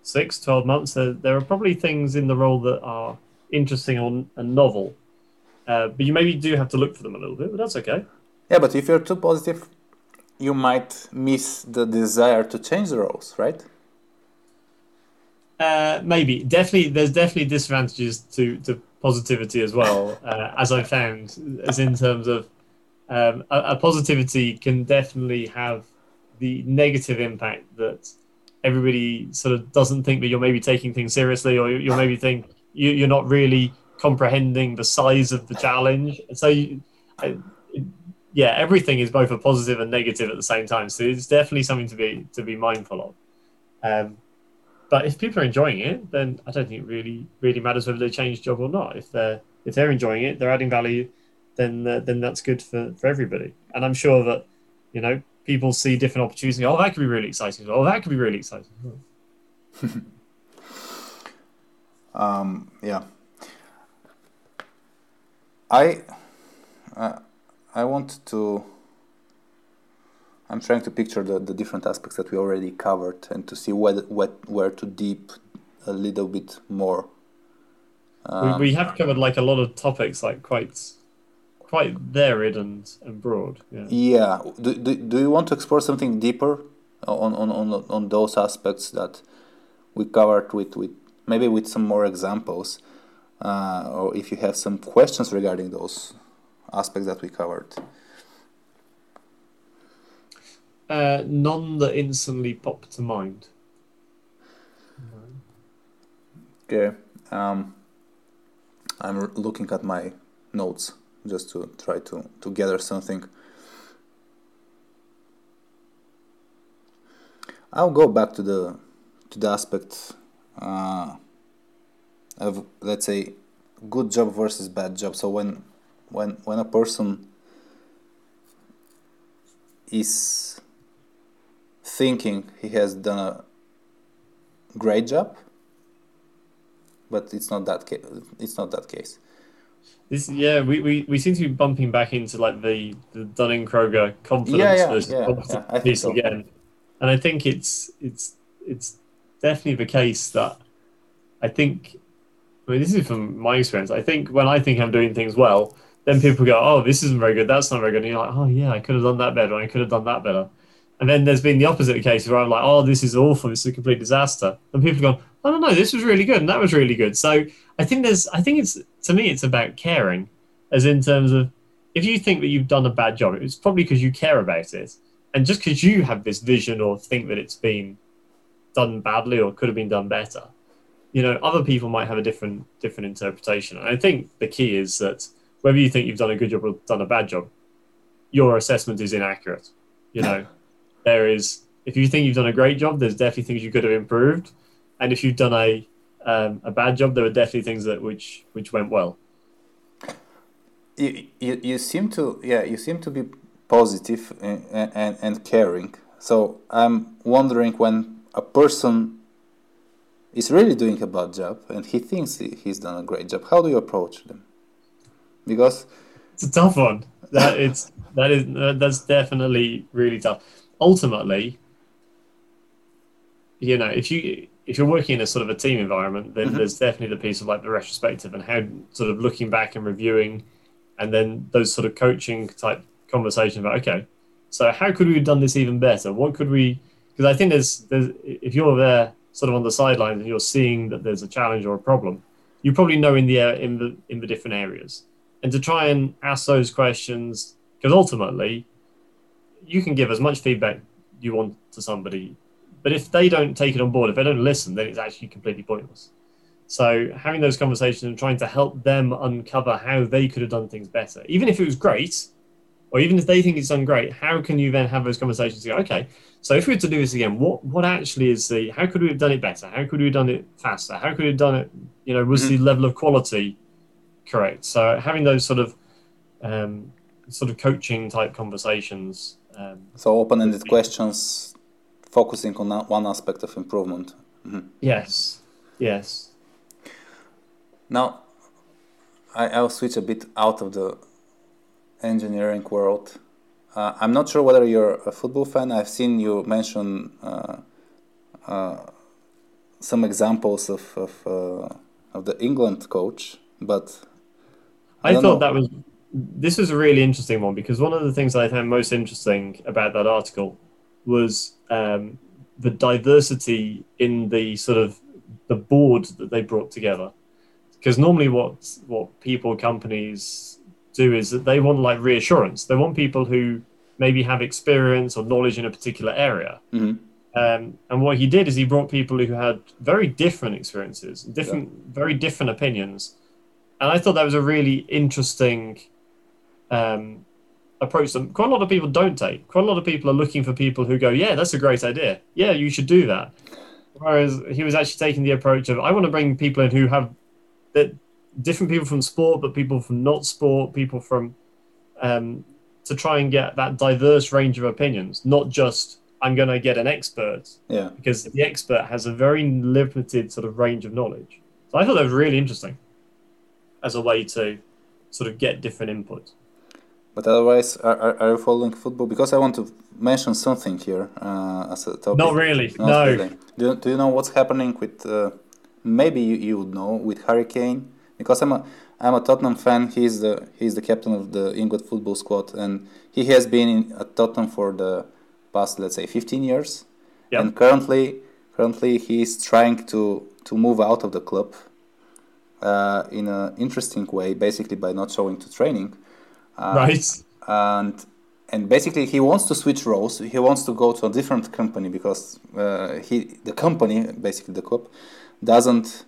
B: six 12 months there, there are probably things in the role that are interesting or, and novel. Uh, but you maybe do have to look for them a little bit but that's okay.
A: Yeah but if you're too positive you might miss the desire to change the roles right?
B: Uh, maybe. Definitely there's definitely disadvantages to to positivity as well uh, as i found as in terms of um, a, a, positivity can definitely have the negative impact that everybody sort of doesn't think that you're maybe taking things seriously or you're maybe think you, are not really comprehending the size of the challenge. So, you, I, yeah, everything is both a positive and negative at the same time. So it's definitely something to be to be mindful of. Um, but if people are enjoying it, then I don't think it really really matters whether they change job or not. If they're if they're enjoying it, they're adding value then uh, then that's good for, for everybody. And I'm sure that you know people see different opportunities. oh, that could be really exciting. Oh, that could be really exciting.
A: um, yeah, I uh, I want to. I'm trying to picture the, the different aspects that we already covered and to see where, where, where to deep a little bit more.
B: Um, we, we have covered like a lot of topics, like quite quite varied and, and broad. Yeah.
A: Yeah. Do, do, do you want to explore something deeper on, on, on, on those aspects that we covered with, with maybe with some more examples? Uh, or if you have some questions regarding those aspects that we covered?
B: Uh, none that instantly pop to mind.
A: Okay. Um, I'm looking at my notes just to try to, to gather something. I'll go back to the to the aspect uh, of let's say good job versus bad job. So when when when a person is thinking he has done a great job, but it's not that ca- it's not that case.
B: This, yeah, we, we, we seem to be bumping back into like the, the Dunning Kruger confidence
A: yeah, yeah, versus yeah, yeah, piece so.
B: again, and I think it's it's it's definitely the case that I think. I mean, this is from my experience. I think when I think I'm doing things well, then people go, "Oh, this isn't very good. That's not very good." And you're like, "Oh yeah, I could have done that better. I could have done that better." And then there's been the opposite case where I'm like, "Oh, this is awful. It's a complete disaster." And people go, "I don't know. this was really good, and that was really good." So I think there's, I think it's to me, it's about caring, as in terms of if you think that you've done a bad job, it's probably because you care about it. and just because you have this vision or think that it's been done badly or could have been done better, you know, other people might have a different different interpretation. And I think the key is that whether you think you've done a good job or done a bad job, your assessment is inaccurate. You know, there is if you think you've done a great job, there's definitely things you could have improved, and if you've done a um, a bad job, there are definitely things that which which went well.
A: You, you, you seem to yeah you seem to be positive and, and, and caring. So I'm wondering when a person is really doing a bad job and he thinks he's done a great job, how do you approach them? Because
B: it's a tough one. That it's that is that's definitely really tough. Ultimately, you know, if you if you're working in a sort of a team environment, then mm-hmm. there's definitely the piece of like the retrospective and how sort of looking back and reviewing, and then those sort of coaching type conversation about okay, so how could we have done this even better? What could we? Because I think there's there's if you're there sort of on the sidelines and you're seeing that there's a challenge or a problem, you probably know in the in the in the different areas, and to try and ask those questions because ultimately, you can give as much feedback you want to somebody, but if they don't take it on board, if they don't listen, then it's actually completely pointless. So having those conversations and trying to help them uncover how they could have done things better, even if it was great, or even if they think it's done great, how can you then have those conversations? And go, okay, so if we were to do this again, what what actually is the? How could we have done it better? How could we have done it faster? How could we have done it? You know, was mm-hmm. the level of quality correct? So having those sort of um, sort of coaching type conversations. Um,
A: so open-ended questions, focusing on one aspect of improvement.
B: Mm-hmm. Yes. Yes.
A: Now, I, I'll switch a bit out of the engineering world. Uh, I'm not sure whether you're a football fan. I've seen you mention uh, uh, some examples of of, uh, of the England coach, but
B: I, I thought know. that was this was a really interesting one because one of the things that I found most interesting about that article was um, the diversity in the sort of the board that they brought together. Because normally, what what people, companies, do is that they want like reassurance. They want people who maybe have experience or knowledge in a particular area.
A: Mm-hmm.
B: Um, and what he did is he brought people who had very different experiences, different, yeah. very different opinions. And I thought that was a really interesting um, approach them. quite a lot of people don't take. Quite a lot of people are looking for people who go, "Yeah, that's a great idea. Yeah, you should do that." Whereas he was actually taking the approach of, "I want to bring people in who have that different people from sport, but people from not sport, people from um, to try and get that diverse range of opinions, not just I'm going to get an expert.
A: Yeah.
B: Because the expert has a very limited sort of range of knowledge. So I thought that was really interesting as a way to sort of get different input.
A: But otherwise, are, are you following football? Because I want to mention something here uh, as a topic.
B: Not really. Not no. Really.
A: Do, do you know what's happening with? Uh, maybe you, you would know with Harry Kane because I'm a I'm a Tottenham fan. He's the he's the captain of the England football squad, and he has been in, at Tottenham for the past let's say 15 years. Yep. And currently, currently he's trying to to move out of the club uh, in an interesting way, basically by not showing to training.
B: Uh, right.
A: And and basically he wants to switch roles. He wants to go to a different company because uh, he the company basically the club doesn't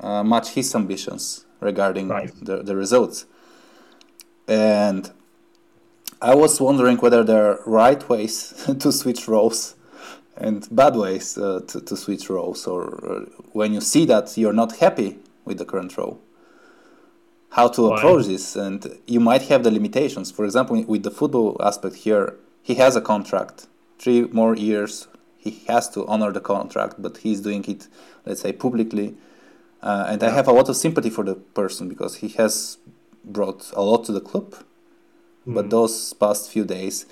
A: uh, match his ambitions regarding right. the, the results. And I was wondering whether there are right ways to switch roles and bad ways uh, to, to switch roles, or uh, when you see that you're not happy with the current role, how to approach this. And you might have the limitations. For example, with the football aspect here, he has a contract, three more years. He has to honor the contract, but he's doing it, let's say, publicly uh, and yeah. I have a lot of sympathy for the person because he has brought a lot to the club. Mm. But those past few days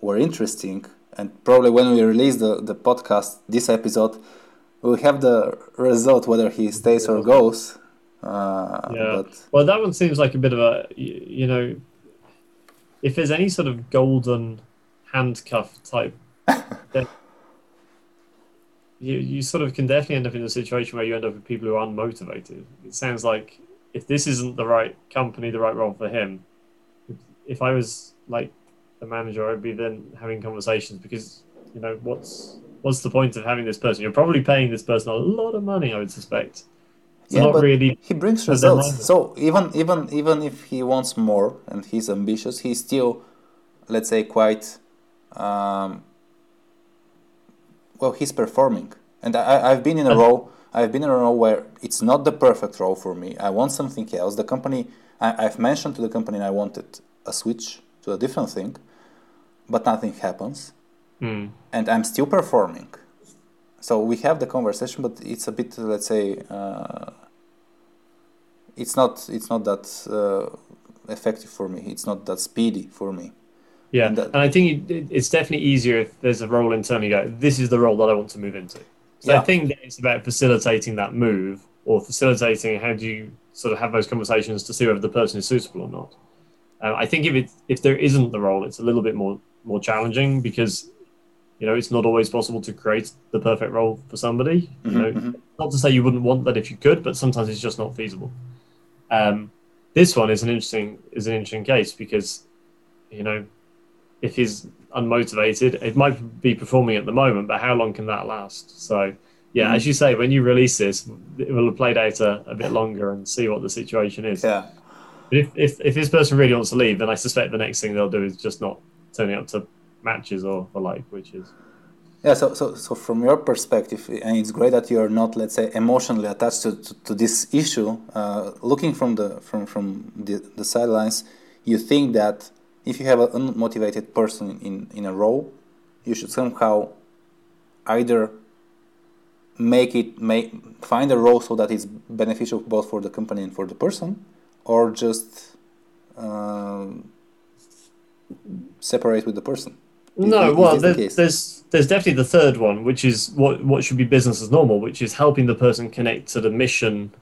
A: were interesting. And probably when we release the, the podcast, this episode, we'll have the result whether he stays or goes. Uh,
B: yeah. But... Well, that one seems like a bit of a, you know, if there's any sort of golden handcuff type you, you sort of can definitely end up in a situation where you end up with people who are unmotivated. It sounds like if this isn't the right company, the right role for him, if I was like the manager, I'd be then having conversations because you know what's what's the point of having this person? You're probably paying this person a lot of money, I would suspect.
A: Yeah,
B: not
A: but
B: really
A: he brings results. So even even even if he wants more and he's ambitious, he's still, let's say, quite. Um, well, he's performing, and I, I've been in a role. I've been in a role where it's not the perfect role for me. I want something else. The company, I, I've mentioned to the company I wanted a switch to a different thing, but nothing happens,
B: Hmm.
A: and I'm still performing. So we have the conversation, but it's a bit, let's say, uh, it's not it's not that uh, effective for me. It's not that speedy for me.
B: Yeah,
A: And
B: and, I think it- it's definitely easier if there's a role internally. You go, this is the role that I want to move into. So
A: Yeah.
B: I think that it's about facilitating that move or facilitating how do you sort of have those conversations to see whether the person is suitable or not. Uh, I think if it if there isn't the role, it's a little bit more more challenging because you know it's not always possible to create the perfect role for somebody. You know,
A: Mhm,
B: not to say you wouldn't want that if you could, but sometimes it's just not feasible. Um, this one is an interesting is an interesting case because you know if he's unmotivated, it might be performing at the moment, but how long can that last? So yeah,
A: Mhm.
B: as you say, when you release this, it will have played out a, a bit longer and see what the situation is.
A: Yeah.
B: But if, if if this person really wants to leave, then I suspect the next thing they'll do is just not turning up to matches or, or like, which is
A: Yeah, so, so, so from your perspective, and it's great that you're not, let's say, emotionally attached to, to, to this issue. Uh, looking from the from from the, the sidelines, you think that if you have an unmotivated person in in a role, you should somehow either make it make find a role so that it's beneficial both for the company and for the person, or just um, separate with the person. Is-
B: No,
A: is
B: well,
A: the
B: there,
A: case?
B: there's there's definitely the third one, which is what what should be business as normal, which is helping the person connect to the mission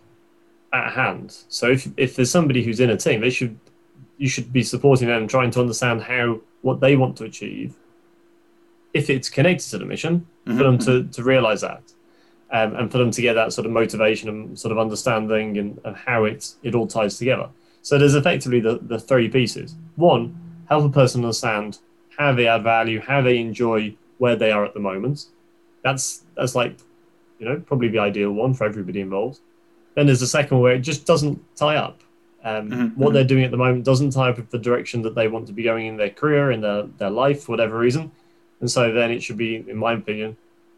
B: at hand. So if if there's somebody who's in a team, they should you should be supporting them, trying to understand how what they want to achieve. If it's connected to the mission, for them to to realize that, um, and for them to get that sort of motivation and sort of understanding and, and how it it all ties together. So there's effectively the, the three pieces. One, help a person understand how they add value, how they enjoy where they are at the moment. That's that's like, you know, probably the ideal one for everybody involved. Then there's a second where it just doesn't tie up. Um,
A: Mhm,
B: what
A: mhm.
B: they're doing at the moment doesn't tie up with the direction that they want to be going in their career, in their, their life, for whatever reason. And so then it should be, in my opinion,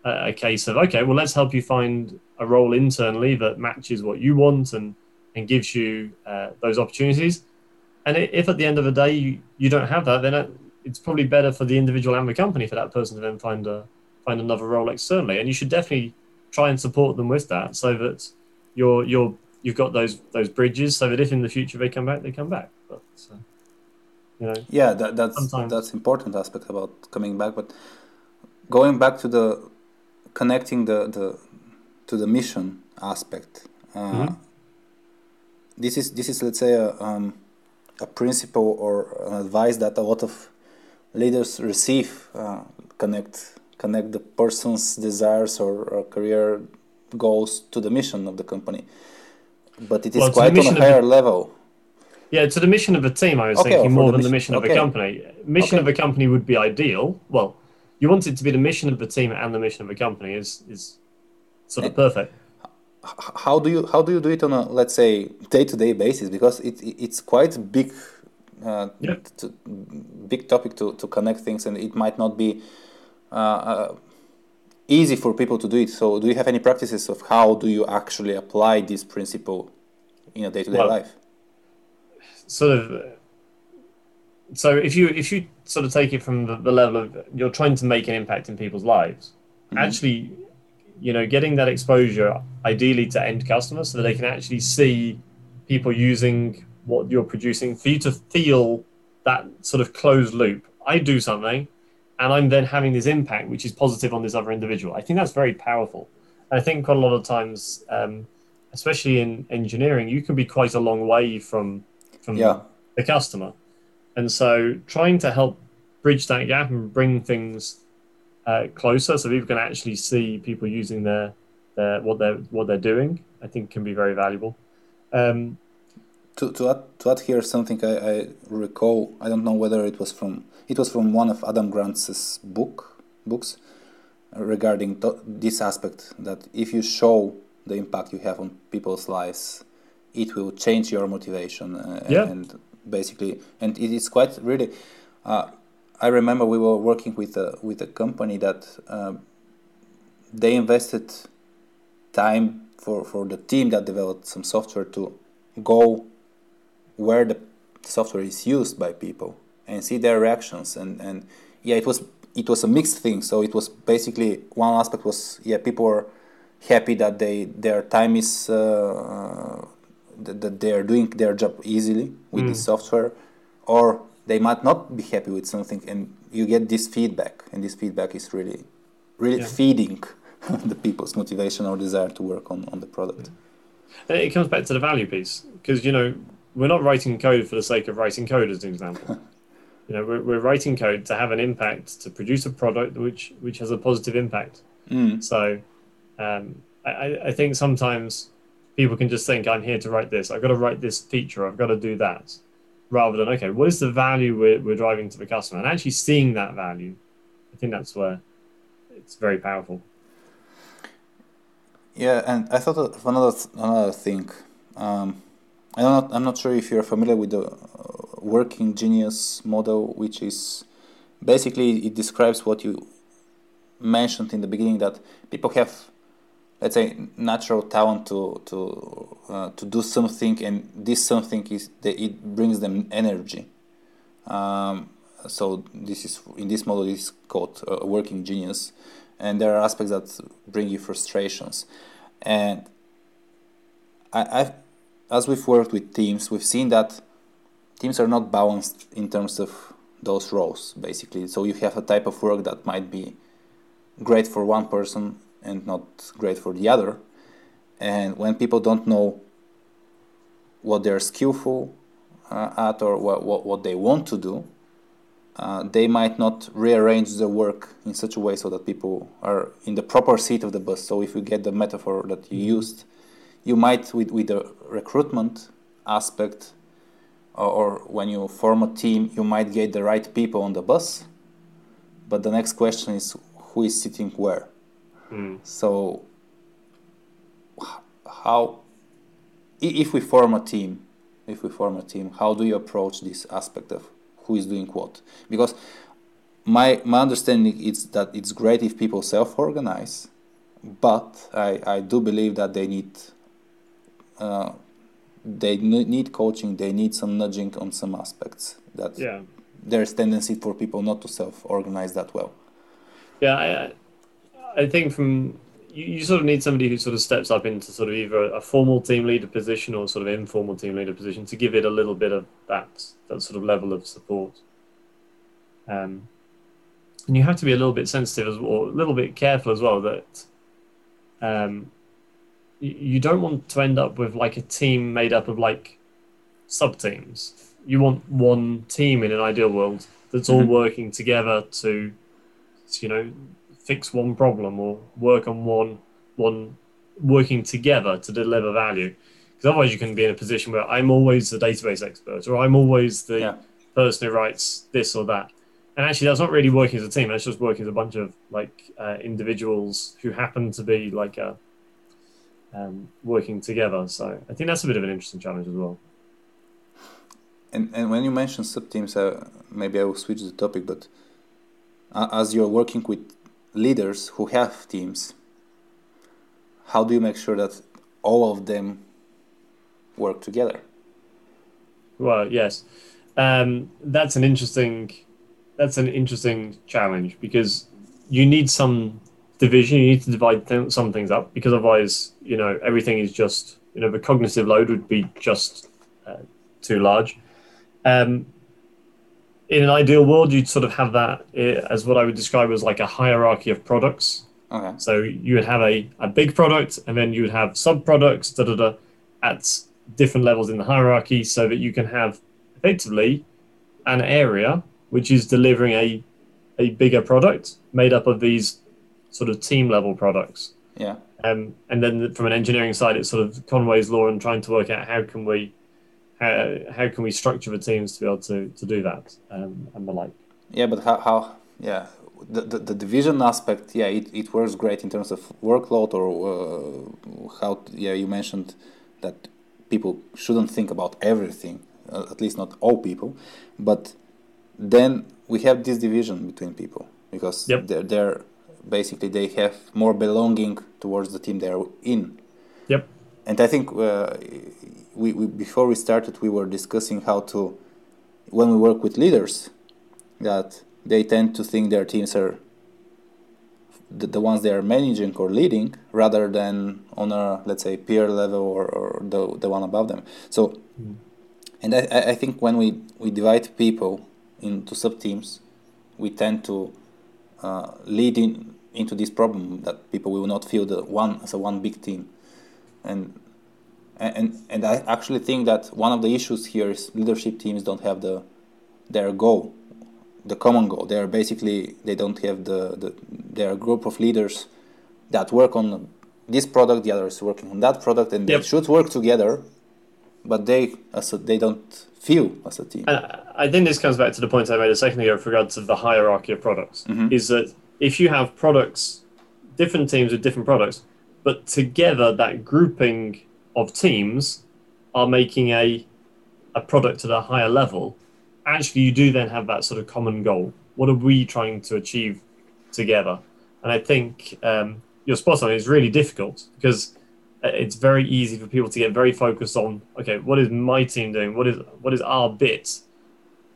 B: a, a case of okay, well, let's help you find a role internally that matches what you want and and gives you uh, those opportunities. And if at the end of the day you, you don't have that, then it- it's probably better for the individual and the company for that person to then find a find another role externally. And you should definitely try and support them with that, so that you're you're you've got those those bridges, so that if in the future they come back, they come back. But uh, you know,
A: Yeah, that, that's
B: Sometimes.
A: that's important aspect about coming back. But going back to the connecting the, the to the mission aspect, uh,
B: Mhm.
A: this is this is let's say a um, a principle or an advice that a lot of leaders receive. Uh, connect connect the person's desires or, or career goals to the mission of the company. But it is
B: Well,
A: quite on a
B: of the-
A: higher level.
B: Yeah, to the mission of a team, I was
A: Okay,
B: thinking more
A: the
B: than the
A: mission-
B: mission of
A: okay.
B: a company. Mission
A: Okay.
B: of a company would be ideal. Well, you want it to be the mission of the team and the mission of a company is is sort of
A: Eh.
B: perfect.
A: how do you how do you do it on a let's say day to day basis because it, it- it's quite big uh,
B: Yeah.
A: to, big topic to, to connect things and it might not be uh, uh, easy for people to do it so do you have any practices of how do you actually apply this principle in a day to day life
B: Sort of. So if you if you sort of take it from the, the level of you're trying to make an impact in people's lives,
A: Mhm.
B: actually, you know, getting that exposure ideally to end customers so that they can actually see people using what you're producing for you to feel that sort of closed loop. I do something and I'm then having this impact which is positive on this other individual. I think that's very powerful. I think quite a lot of times, um, especially in engineering, you can be quite a long way from from
A: yeah
B: the customer. And so trying to help bridge that gap and bring things uh, closer so people can actually see people using their, their what they're what they're doing, I think can be very valuable. Um,
A: to, to, add, to add here something I, I recall, I don't know whether it was from it was from one of Adam Grant's book books regarding this aspect that if you show the impact you have on people's lives, it will change your motivation. Uh,
B: yeah.
A: And basically, and it is quite really. Uh, I remember we were working with a with a company that uh, they invested time for for the team that developed some software to go where the software is used by people and see their reactions. And and yeah it was it was a mixed thing. So it was basically one aspect was yeah people were happy that they their time is uh, that, that they are doing their job easily with mm. the software. Or they might not be happy with something and you get this feedback and this feedback is really really yeah. feeding the people's motivation or desire to work on, on the product.
B: It comes back to the value piece because you know we're not writing code for the sake of writing code as an example. You know we're, we're writing code to have an impact to produce a product which which has a positive impact.
A: Mm.
B: so um, I, I think sometimes people can just think i'm here to write this. I've got to write this feature. I've got to do that. Rather than okay what is the value we're, we're driving to the customer? And actually seeing that value i think that's where it's very powerful.
A: Yeah and i thought of another another thing. Um, I'm not, I'm not sure if you're familiar with the uh, working genius model, which is basically it describes what you mentioned in the beginning that people have, let's say, natural talent to to uh, to do something, and this something is that it brings them energy. Um, so this is in this model is called a working genius, and there are aspects that bring you frustrations, and I, I've as we've worked with teams, we've seen that teams are not balanced in terms of those roles, basically. So you have a type of work that might be great for one person and not great for the other. And when people don't know what they're skillful uh, at or what, what, what they want to do, uh, they might not rearrange the work in such a way so that people are in the proper seat of the bus. So if you get the metaphor that you mm-hmm. used, you might with, with the recruitment aspect or, or, when you form a team you might get the right people on the bus. But the next question is who is sitting where?
B: Mm.
A: so how if we form a team if we form a team how do you approach this aspect of who is doing what? Because my my understanding is that it's great if people self-organize but I, I do believe that they need uh, they need coaching they need some nudging on some aspects. That
B: yeah.
A: there's tendency for people not to self-organize that well.
B: Yeah i, I think from you, you sort of need somebody who sort of steps up into sort of either a formal team leader position or sort of informal team leader position to give it a little bit of that that sort of level of support. Um, and you have to be a little bit sensitive as well, a little bit careful as well that um, you don't want to end up with like a team made up of like sub teams. You want one team in an ideal world that's all mm-hmm. working together to, you know, fix one problem or work on one one working together to deliver value. Because otherwise, you can be in a position where I'm always the database expert or I'm always the yeah. person who writes this or that. And actually, that's not really working as a team. That's just working as a bunch of like uh, individuals who happen to be like a um, working together. So I think that's a bit of an interesting challenge as well.
A: And and when you mention sub teams, uh, maybe I will switch the topic. But uh, as you're working with leaders who have teams, how do you make sure that all of them work together?
B: Well, yes, um, that's an interesting that's an interesting challenge because you need some division. You need to divide th- some things up because otherwise, you know, everything is just you know the cognitive load would be just uh, too large. Um, in an ideal world, you'd sort of have that uh, as what I would describe as like a hierarchy of products.
A: Okay.
B: So you would have a, a big product, and then you would have sub products da, da, da, at different levels in the hierarchy, so that you can have effectively an area which is delivering a a bigger product made up of these sort of team level products.
A: Yeah.
B: Um, and then from an engineering side, it's sort of Conway's law and trying to work out how can we, how, how can we structure the teams to be able to, to do that um, and the like.
A: Yeah, but how, how yeah, the, the, the, division aspect, yeah, it, it works great in terms of workload or uh, how, yeah, you mentioned that people shouldn't think about everything, uh, at least not all people, but then we have this division between people because yep. they're, they're basically they have more belonging towards the team they're in.
B: Yep.
A: And I think uh, we, we before we started we were discussing how to when we work with leaders that they tend to think their teams are the, the ones they are managing or leading rather than on a let's say peer level or, or the, the one above them so mm. and I, I think when we, we divide people into sub teams we tend to uh, lead in, into this problem that people will not feel the one as a one big team and and and I actually think that one of the issues here is leadership teams don't have the their goal, the common goal. They are basically they don't have the, the their group of leaders that work on this product, the other is working on that product, and yep. they should work together, but they as a, they don't feel as a team.
B: And I think this comes back to the point I made a second ago with regards to the hierarchy of products. Mm-hmm. Is that if you have products, different teams with different products, but together that grouping of teams are making a a product at a higher level, actually you do then have that sort of common goal. What are we trying to achieve together? And I think um, you're spot on. It's really difficult because uh, it's very easy for people to get very focused on okay, what is my team doing? What is what is our bit?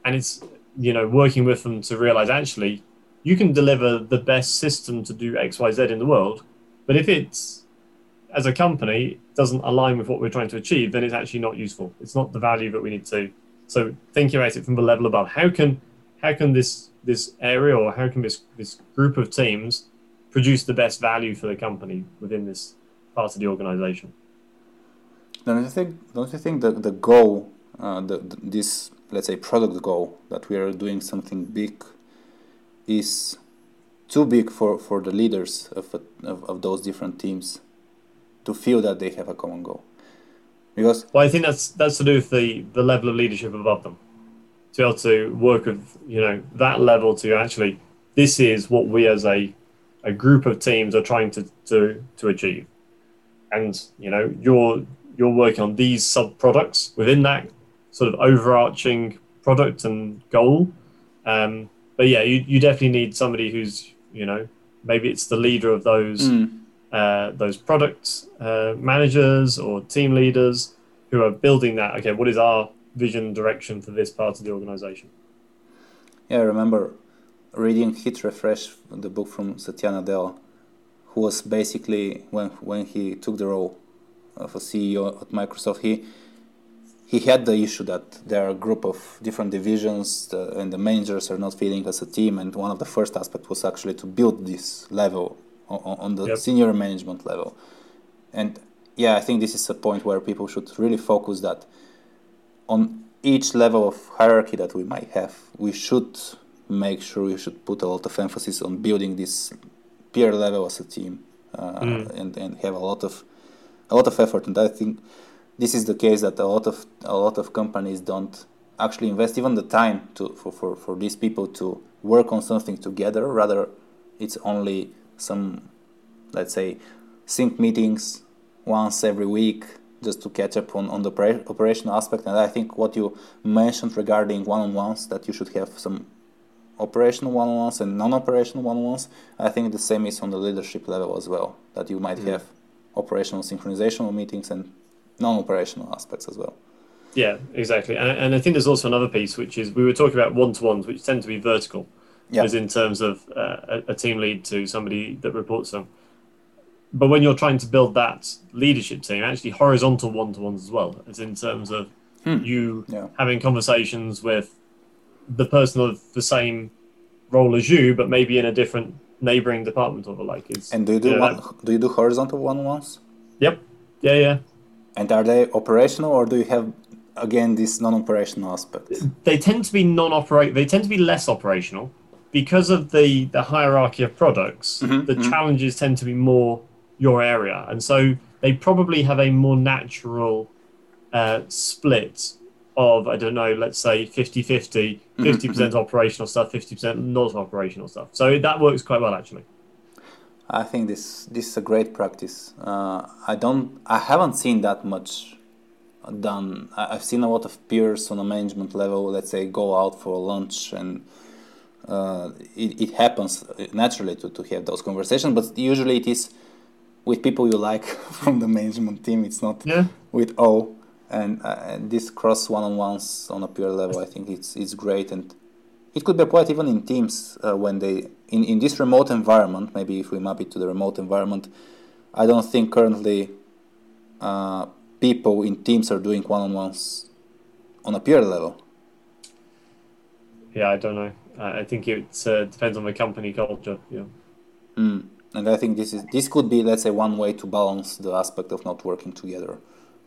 B: And it's you know working with them to realize actually you can deliver the best system to do X Y Z in the world, but if it's as a company doesn't align with what we're trying to achieve, then it's actually not useful. It's not the value that we need to. So thinking about it from the level above, how can how can this this area or how can this this group of teams produce the best value for the company within this part of the organization?
A: Don't you think? Don't you think that the goal, uh, the, this let's say product goal that we are doing something big, is too big for, for the leaders of, of, of those different teams to feel that they have a common goal. Because
B: well, I think that's that's to do with the the level of leadership above them, to be able to work with you know that level to actually this is what we as a a group of teams are trying to to to achieve, and you know you're you're working on these sub products within that sort of overarching product and goal. Um, but yeah, you, you definitely need somebody who's you know maybe it's the leader of those mm uh, those product uh, managers or team leaders who are building that. Okay, what is our vision direction for this part of the organization?
A: Yeah, I remember reading Hit Refresh, the book from Satya Nadella, who was basically when when he took the role of a CEO at Microsoft, he he had the issue that there are a group of different divisions uh, and the managers are not feeling as a team. And one of the first aspects was actually to build this level on, on the yep. senior management level. And yeah, I think this is a point where people should really focus that on each level of hierarchy that we might have, we should make sure we should put a lot of emphasis on building this peer level as a team uh, mm. and, and have a lot of a lot of effort. And I think this is the case that a lot of a lot of companies don't actually invest even the time to for, for, for these people to work on something together. Rather, it's only some, let's say, sync meetings once every week just to catch up on, on the operational aspect. And I think what you mentioned regarding one on ones, that you should have some operational one on ones and non operational one on ones, I think the same is on the leadership level as well, that you might mm. have operational synchronization meetings and non operational aspects as well.
B: Yeah, exactly. And, and I think there's also another piece, which is we were talking about one to ones, which tend to be vertical yeah. as in terms of uh, a, team lead to somebody that reports them. But when you're trying to build that leadership team, actually horizontal one to ones as well, as in terms of hmm. you yeah. having conversations with the person of the same role as you, but maybe in a different neighboring department or the like.
A: And do you do you know, one, do you do horizontal one ones?
B: Yep. Yeah, yeah.
A: And are they operational, or do you have again this non-operational aspect?
B: They tend to be non-operate. They tend to be less operational because of the the hierarchy of products, mm-hmm, the mm-hmm. challenges tend to be more your area, and so they probably have a more natural uh, split of I don't know, let's say 50-50, 50 percent operational stuff, fifty percent not operational stuff. So that works quite well actually.
A: I think this this is a great practice. Uh, I don't, I haven't seen that much done. I've seen a lot of peers on a management level, let's say, go out for lunch, and uh, it, it happens naturally to, to have those conversations. But usually it is with people you like from the management team. It's not
B: Yeah.
A: with all. And, uh, and this cross one-on-ones on a peer level, I think it's it's great, and it could be applied even in teams uh, when they in, in this remote environment. Maybe if we map it to the remote environment, I don't think currently uh, people in teams are doing one-on-ones on a peer level.
B: Yeah, I don't know. I think it uh, depends on the company culture. Yeah.
A: Mm. And I think this is this could be let's say one way to balance the aspect of not working together.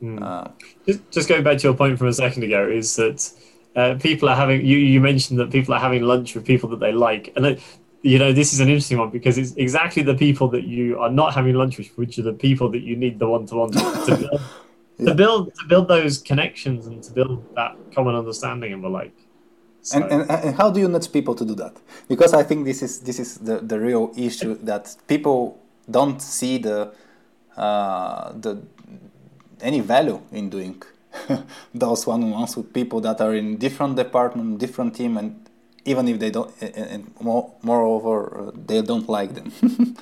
A: Uh,
B: Just, just going back to your point from a second ago is that uh, people are having you, you mentioned that people are having lunch with people that they like. And you know this is an interesting one because it's exactly the people that you are not having lunch with which are the people that you need the one-to-one to build to build to build those connections and to build that common understanding and the like. So,
A: and, and, and how do you nudge people to do that? Because I think this is this is the, the real issue that people don't see the uh, the any value in doing those one-on-ones with people that are in different department, different team, and even if they don't, and, more, moreover, uh, they don't like them.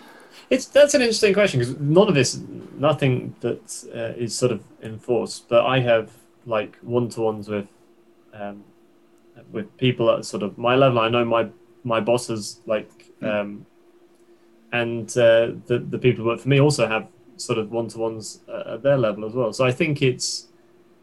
B: It's that's an interesting question because none of this, nothing that uh, is sort of enforced. But I have like one to ones with, um, with people at sort of my level. I know my my bosses like, um, and uh, the the people who work for me also have sort of one to ones at their level as well. So I think it's,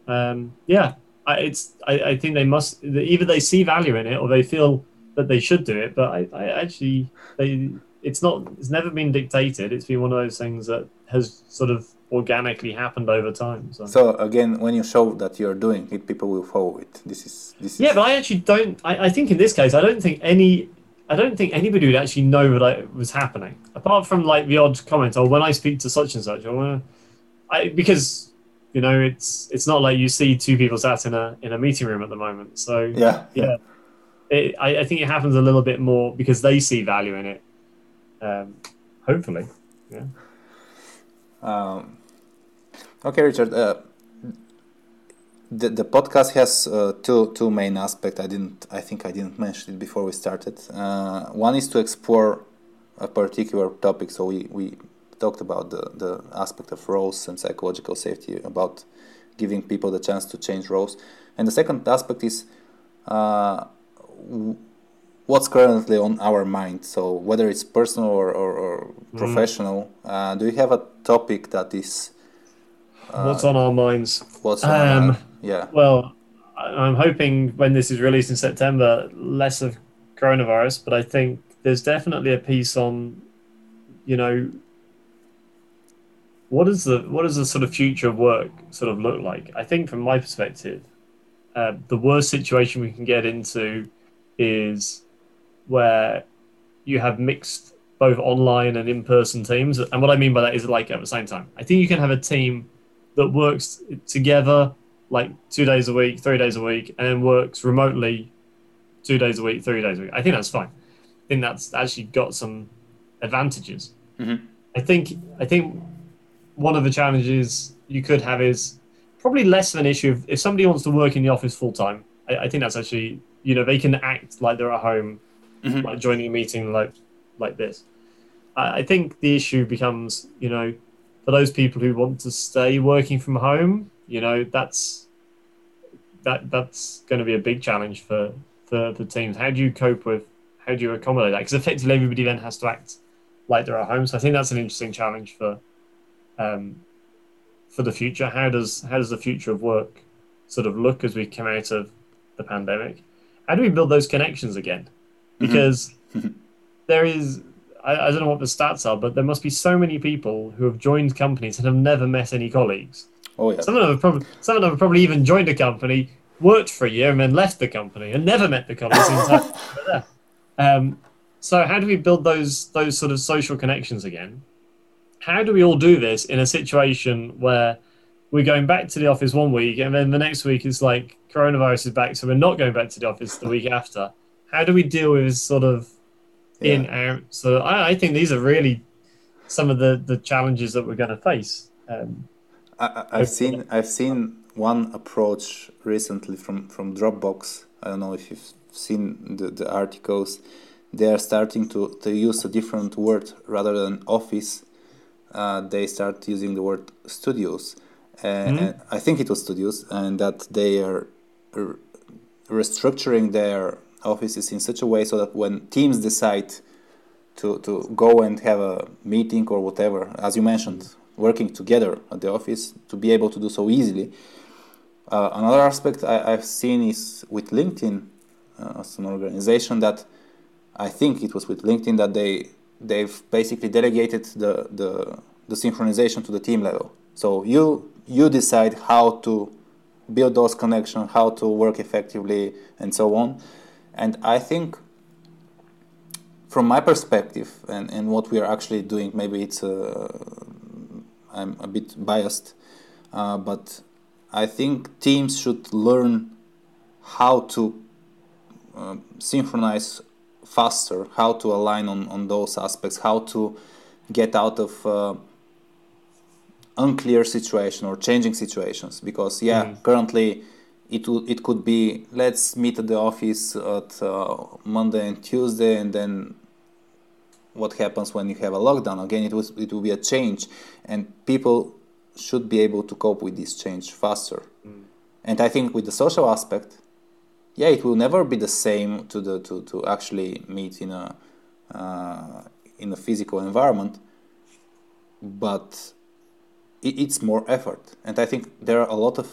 B: um, yeah, I, it's I, I think they must either they see value in it or they feel that they should do it. But I, I actually they it's not it's never been dictated it's been one of those things that has sort of organically happened over time so,
A: so again, when you show that you are doing it, people will follow it. This is this is
B: yeah but i actually don't I, I think in this case i don't think any i don't think anybody would actually know that I, was happening apart from like the odd comment or when i speak to such and such or when i because you know it's it's not like you see two people sat in a in a meeting room at the moment so
A: yeah
B: yeah it, I, I think it happens a little bit more because they see value in it um, hopefully yeah
A: Um, okay, Richard. Uh, the the podcast has uh, two two main aspects. I didn't. I think I didn't mention it before we started. Uh, one is to explore a particular topic. So we, we talked about the, the aspect of roles and psychological safety, about giving people the chance to change roles. And the second aspect is uh, what's currently on our mind. So whether it's personal or, or, or professional, uh, do you have a topic that is
B: What's on our minds?
A: what's on our-
B: Um,
A: yeah
B: Well, I'm hoping when this is released in September, less of coronavirus, but I think there's definitely a piece on, you know, what is the what does the sort of future of work sort of look like? I think from my perspective, uh, the worst situation we can get into is where you have mixed both online and in-person teams, and what I mean by that is like at the same time. I think you can have a team that works together like two days a week, three days a week, and then works remotely two days a week, three days a week. I think that's fine. I think that's actually got some advantages.
A: Mhm.
B: I think I think one of the challenges you could have is probably less of an issue if, if somebody wants to work in the office full time. I, I think that's actually you know they can act like they're at home,
A: Mhm.
B: like joining a meeting like like this. I, I think the issue becomes you know for those people who want to stay working from home, you know, that's that that's going to be a big challenge for for the teams. How do you cope with? How do you accommodate that? Because effectively, everybody then has to act like they're at home. So I think that's an interesting challenge for um, for the future. How does how does the future of work sort of look as we come out of the pandemic? How do we build those connections again? Because there is I, I don't know what the stats are, but there must be so many people who have joined companies and have never met any colleagues.
A: oh yeah
B: Some of them have probably some of them have probably even joined a company, worked for a year, and then left the company and never met the they were there. Um, so how do we build those those sort of social connections again? How do we all do this in a situation where we're going back to the office one week, and then the next week is like coronavirus is back, so we're not going back to the office the week after. How do we deal with this sort of
A: Yeah.
B: in out? So I, I think these are really some of the the challenges that we're going to face. Um,
A: I, I've seen I've seen one approach recently from from Dropbox. I don't know if you've seen the, the articles. They are starting to, to use a different word rather than office. Uh, they start using the word studios. And I think it was studios, and that they are restructuring their offices in such a way so that when teams decide to, to go and have a meeting or whatever, as you mentioned, working together at the office to be able to do so easily. Uh, another aspect I, I've seen is with LinkedIn uh, as an organization that I think it was with LinkedIn that they they've basically delegated the, the the synchronization to the team level. So you you decide how to build those connections, how to work effectively, and so on. And I think from my perspective and, and what we are actually doing, maybe it's uh, I'm a bit biased, uh, but I think teams should learn how to uh, synchronize faster, how to align on, on those aspects, how to get out of uh, unclear situation or changing situations. Because yeah, currently it would it could be let's meet at the office at uh, Monday and Tuesday, and then what happens when you have a lockdown? Again it was it will be a change and people should be able to cope with this change faster. And i think with the social aspect yeah it will never be the same to the to, to actually meet in a uh, in a physical environment but it, it's more effort. And i think there are a lot of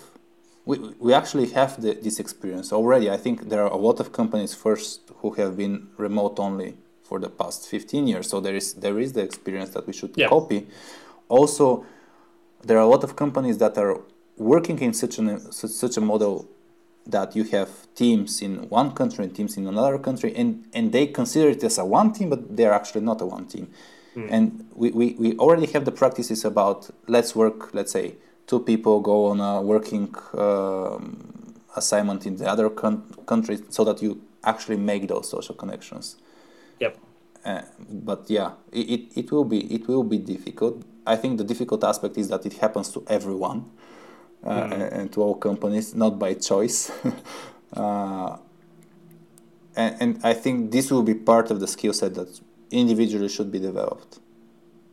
A: we, we actually have the, this experience already. I think there are a lot of companies first who have been remote only for the past 15 years. So there is there is the experience that we should
B: Yeah.
A: copy. Also there are a lot of companies that are working in such an such, such a model that you have teams in one country and teams in another country and and they consider it as a one team but they're actually not a one team and we, we, we already have the practices about let's work let's say two people go on a working um, assignment in the other coun- country so that you actually make those social connections
B: yep.
A: uh, but yeah, it, it, it will be it will be difficult. I think the difficult aspect is that it happens to everyone uh, and, and to all companies, not by choice. uh, and, and I think this will be part of the skill set that individually should be developed.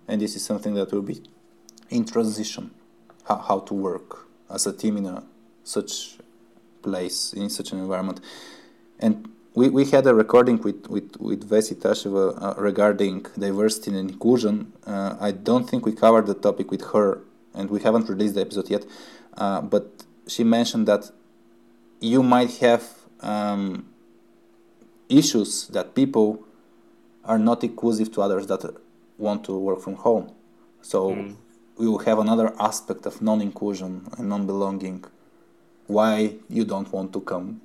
A: And this is something that will be in transition, how, how to work as a team in a such place, in such an environment. And we, we had a recording with, with, with Vesi Tasheva uh, regarding diversity and inclusion. Uh, I don't think we covered the topic with her, and we haven't released the episode yet. Uh, but she mentioned that you might have um, issues that people are not inclusive to others that want to work from home. So we will have another aspect of non-inclusion and non-belonging. Why you don't want to come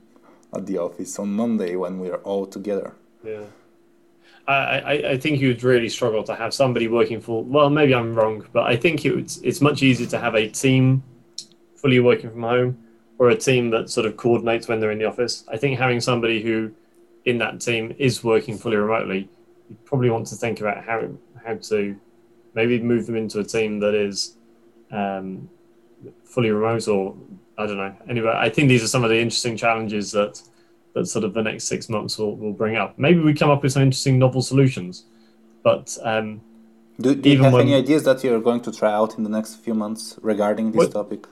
A: at the office on Monday when we are all together?
B: Yeah. I, I, think you would really struggle to have somebody working full. Well, maybe I'm wrong, but I think it's it's much easier to have a team fully working from home or a team that sort of coordinates when they're in the office. I think having somebody who in that team is working fully remotely, you probably want to think about how how to maybe move them into a team that is um, fully remote or I don't know. Anyway, I think these are some of the interesting challenges that that sort of the next six months will, will bring up. Maybe we come up with some interesting novel solutions, but um,
A: Do, do you have
B: when-
A: any ideas that you're going to try out in the next few months regarding this
B: Well-
A: topic?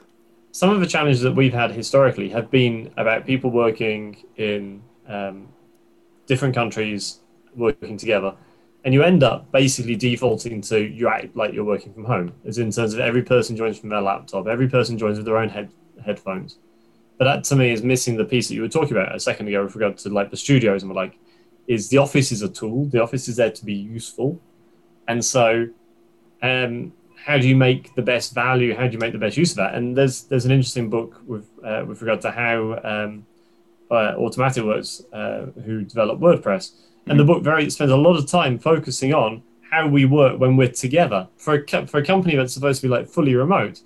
B: Some of the challenges that we've had historically have been about people working in um, different countries working together and you end up basically defaulting to you act like you're working from home as in terms of every person joins from their laptop every person joins with their own head, headphones. But that to me is missing the piece that you were talking about a second ago with regard to like the studios and we're like is the office is a tool the office is there to be useful. And so um, how do you make the best value? How do you make the best use of that? And there's there's an interesting book with uh, with regard to how um, uh, Automattic works, uh, who developed WordPress, and the book very spends a lot of time focusing on how we work when we're together. For a co- for a company that's supposed to be like fully remote,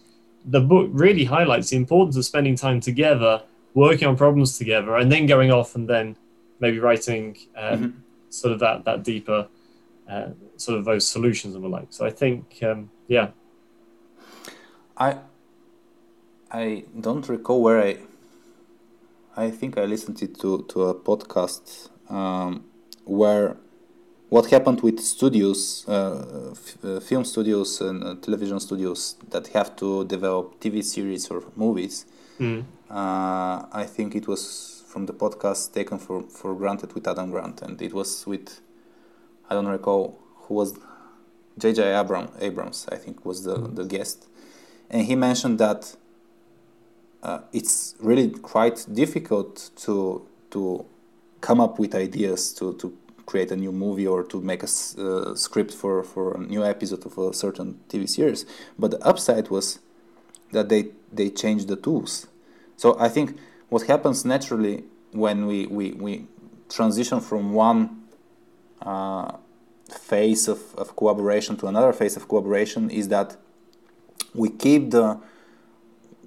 B: the book really highlights the importance of spending time together, working on problems together, and then going off and then maybe writing um, mm-hmm. sort of that that deeper uh, sort of those solutions and the like. So I think, um, yeah.
A: I I don't recall where I. I think I listened to to a podcast um, where what happened with studios, uh, f- uh, film studios and uh, television studios that have to develop TV series or movies. Mm. I think it was from the podcast taken for, for granted with Adam Grant, and it was with I don't recall who was J.J. Abram, Abrams, I think was the, mm. the guest, and he mentioned that uh, it's really quite difficult to to come up with ideas to, to create a new movie or to make a uh, script for, for a new episode of a certain TV series. But the upside was that they, they changed the tools. So I think what happens naturally when we, we, we transition from one uh, phase of, of collaboration to another phase of collaboration is that we keep the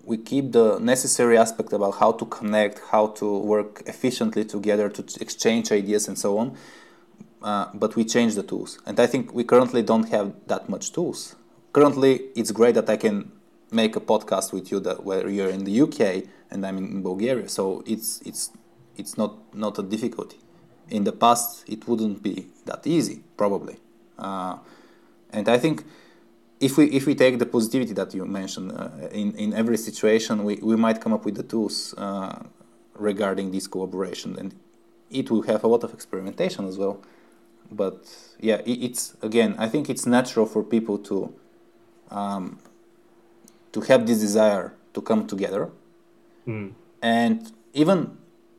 A: we keep the necessary aspect about how to connect, how to work efficiently together, to exchange ideas and so on. Uh, but we change the tools, and I think we currently don't have that much tools. Currently, it's great that I can make a podcast with you that where you're in the UK and I'm in Bulgaria, so it's it's it's not not a difficulty. In the past, it wouldn't be that easy, probably, uh, and I think if we if we take the positivity that you mentioned uh, in in every situation, we, we might come up with the tools uh, regarding this collaboration, and it will have a lot of experimentation as well. But yeah, it, it's again, I think it's natural for people to um, to have this desire to come together, mm. and even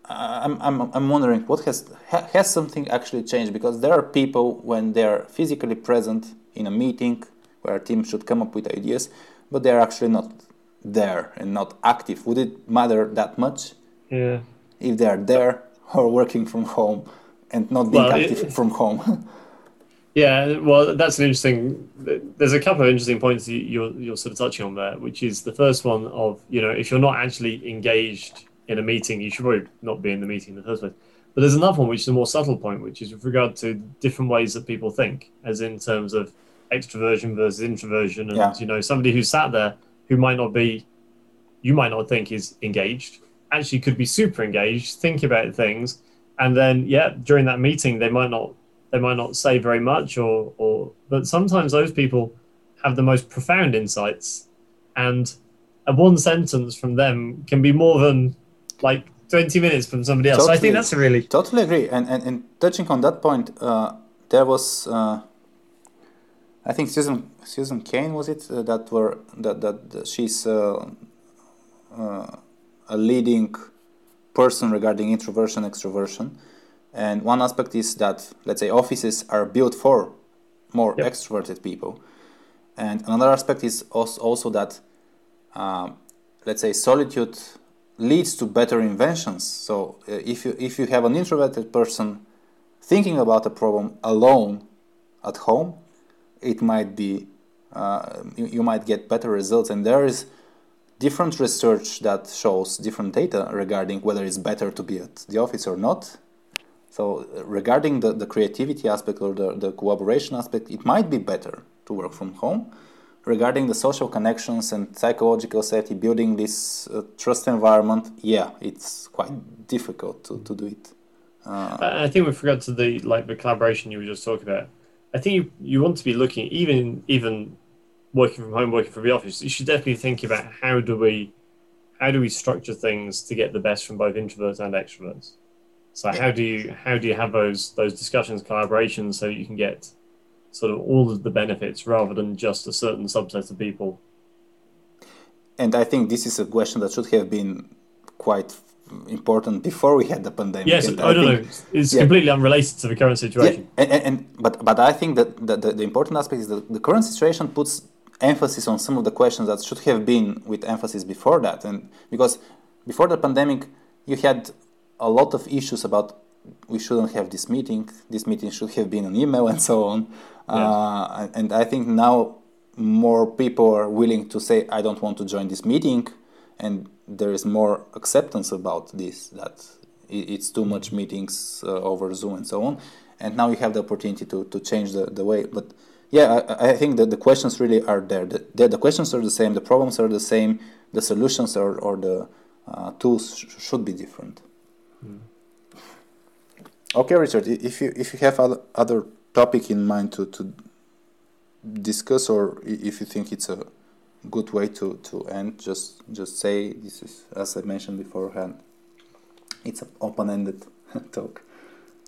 A: Uh, I'm, I'm, I'm wondering what has has something actually changed because there are people when they're physically present in a meeting where a team should come up with ideas, but they're actually not there and not active. Would it matter that much?
B: Yeah.
A: If they are there or working from home and not being well, active it, from home.
B: yeah, well, that's an interesting. There's a couple of interesting points you're you're sort of touching on there, which is the first one of you know if you're not actually engaged in a meeting, you should probably not be in the meeting in the first place. But there's another one which is a more subtle point, which is with regard to different ways that people think, as in terms of extroversion versus introversion, and yeah. you know somebody who sat there who might not be, you might not think is engaged, actually could be super engaged, think about things, and then yeah, during that meeting they might not they might not say very much, or or but sometimes those people have the most profound insights, and a one sentence from them can be more than like 20 minutes from somebody else. Totally, so I think that's a really
A: totally agree. And and, and touching on that point, uh, there was uh, I think Susan Susan Cain was it uh, that were that that she's uh, uh, a leading person regarding introversion extroversion, and one aspect is that let's say offices are built for more yep. extroverted people, and another aspect is also, also that um, let's say solitude leads to better inventions. So uh, if you if you have an introverted person thinking about a problem alone at home it might be uh, you, you, might get better results. And there is different research that shows different data regarding whether it's better to be at the office or not. So regarding the, the creativity aspect or the, the collaboration aspect it might be better to work from home regarding the social connections and psychological safety building this uh, trust environment yeah it's quite difficult to, to do it
B: uh, i think we forgot to the like the collaboration you were just talking about I think you, you want to be looking even even working from home, working from the office. You should definitely think about how do we how do we structure things to get the best from both introverts and extroverts. So how do you how do you have those those discussions, collaborations, so you can get sort of all of the benefits rather than just a certain subset of people.
A: And I think this is a question that should have been quite important before we had the pandemic.
B: Yes, and I, I don't think, know. It's yeah. completely unrelated to the current situation.
A: Yeah, and, and, and but but I think that the, the, the, important aspect is that the current situation puts emphasis on some of the questions that should have been with emphasis before that, and because before the pandemic, you had a lot of issues about we shouldn't have this meeting. This meeting should have been an email and so on. Yes. Uh, and I think now more people are willing to say, I don't want to join this meeting, and there is more acceptance about this that it's too much meetings uh, over Zoom and so on. And now you have the opportunity to, to change the, the way. But yeah, I, I think that the questions really are there. The, the, the, questions are the same, the problems are the same, the solutions or, or the uh, tools sh- should be different. Mm. Okay, Richard, if you if you have other, other topic in mind to, to discuss or if you think it's a good way to, to end, just just say this is as I mentioned beforehand. It's an open-ended talk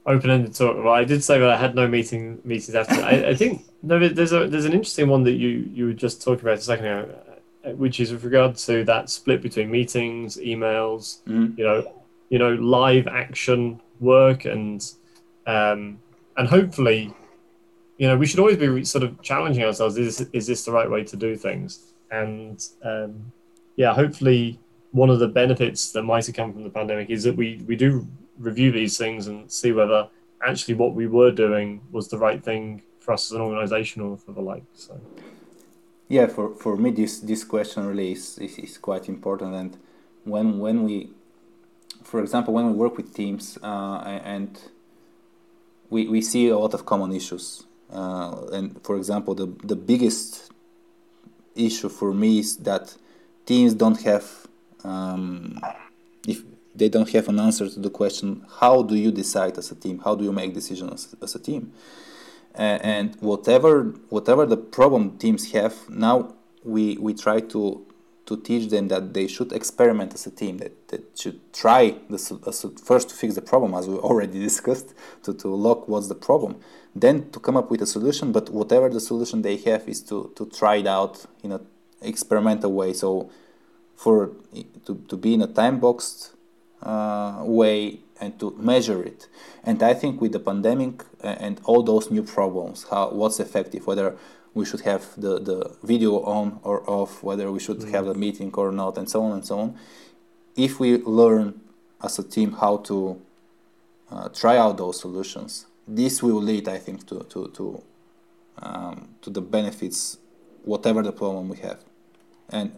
B: open-ended talk. Well, I did say that I had no meeting meetings after. I, I, think no, there's a there's an interesting one that you you were just talking about a second ago, uh, which is with regard to that split between meetings, emails, mm. you know, you know, live action work, and um, and hopefully, you know, we should always be sort of challenging ourselves. Is is this the right way to do things? And um, yeah, hopefully, one of the benefits that might have come from the pandemic is that we we do review these things and see whether actually what we were doing was the right thing for us as an organization or for the like. So.
A: Yeah, for, for me, this, this question really is, is, is quite important. And when, when we, for example, when we work with teams uh, and we, we see a lot of common issues. Uh, and for example, the, the biggest issue for me is that teams don't have um, if they don't have an answer to the question how do you decide as a team how do you make decisions as, as a team uh, and whatever whatever the problem teams have now we we try to to teach them that they should experiment as a team that, that should try the, first to fix the problem as we already discussed to, to look what's the problem then to come up with a solution but whatever the solution they have is to, to try it out in an experimental way so for to, to be in a time boxed uh, way and to measure it. And I think with the pandemic and all those new problems, how what's effective, whether we should have the, the video on or off, whether we should mm-hmm. have a meeting or not, and so on and so on. If we learn as a team how to uh, try out those solutions, this will lead, I think, to to to, um, to the benefits, whatever the problem we have. And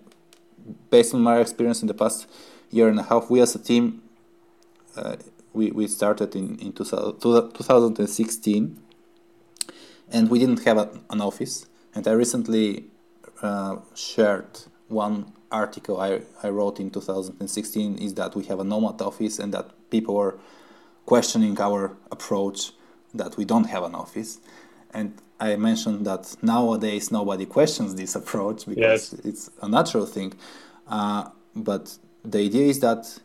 A: based on my experience in the past year and a half, we as a team, uh, we, we started in, in 2016 and we didn't have a, an office. And I recently uh, shared one article I, I wrote in 2016 is that we have a nomad office and that people are questioning our approach that we don't have an office. And I mentioned that nowadays nobody questions this approach because yes. it's a natural thing. Uh, but the idea is that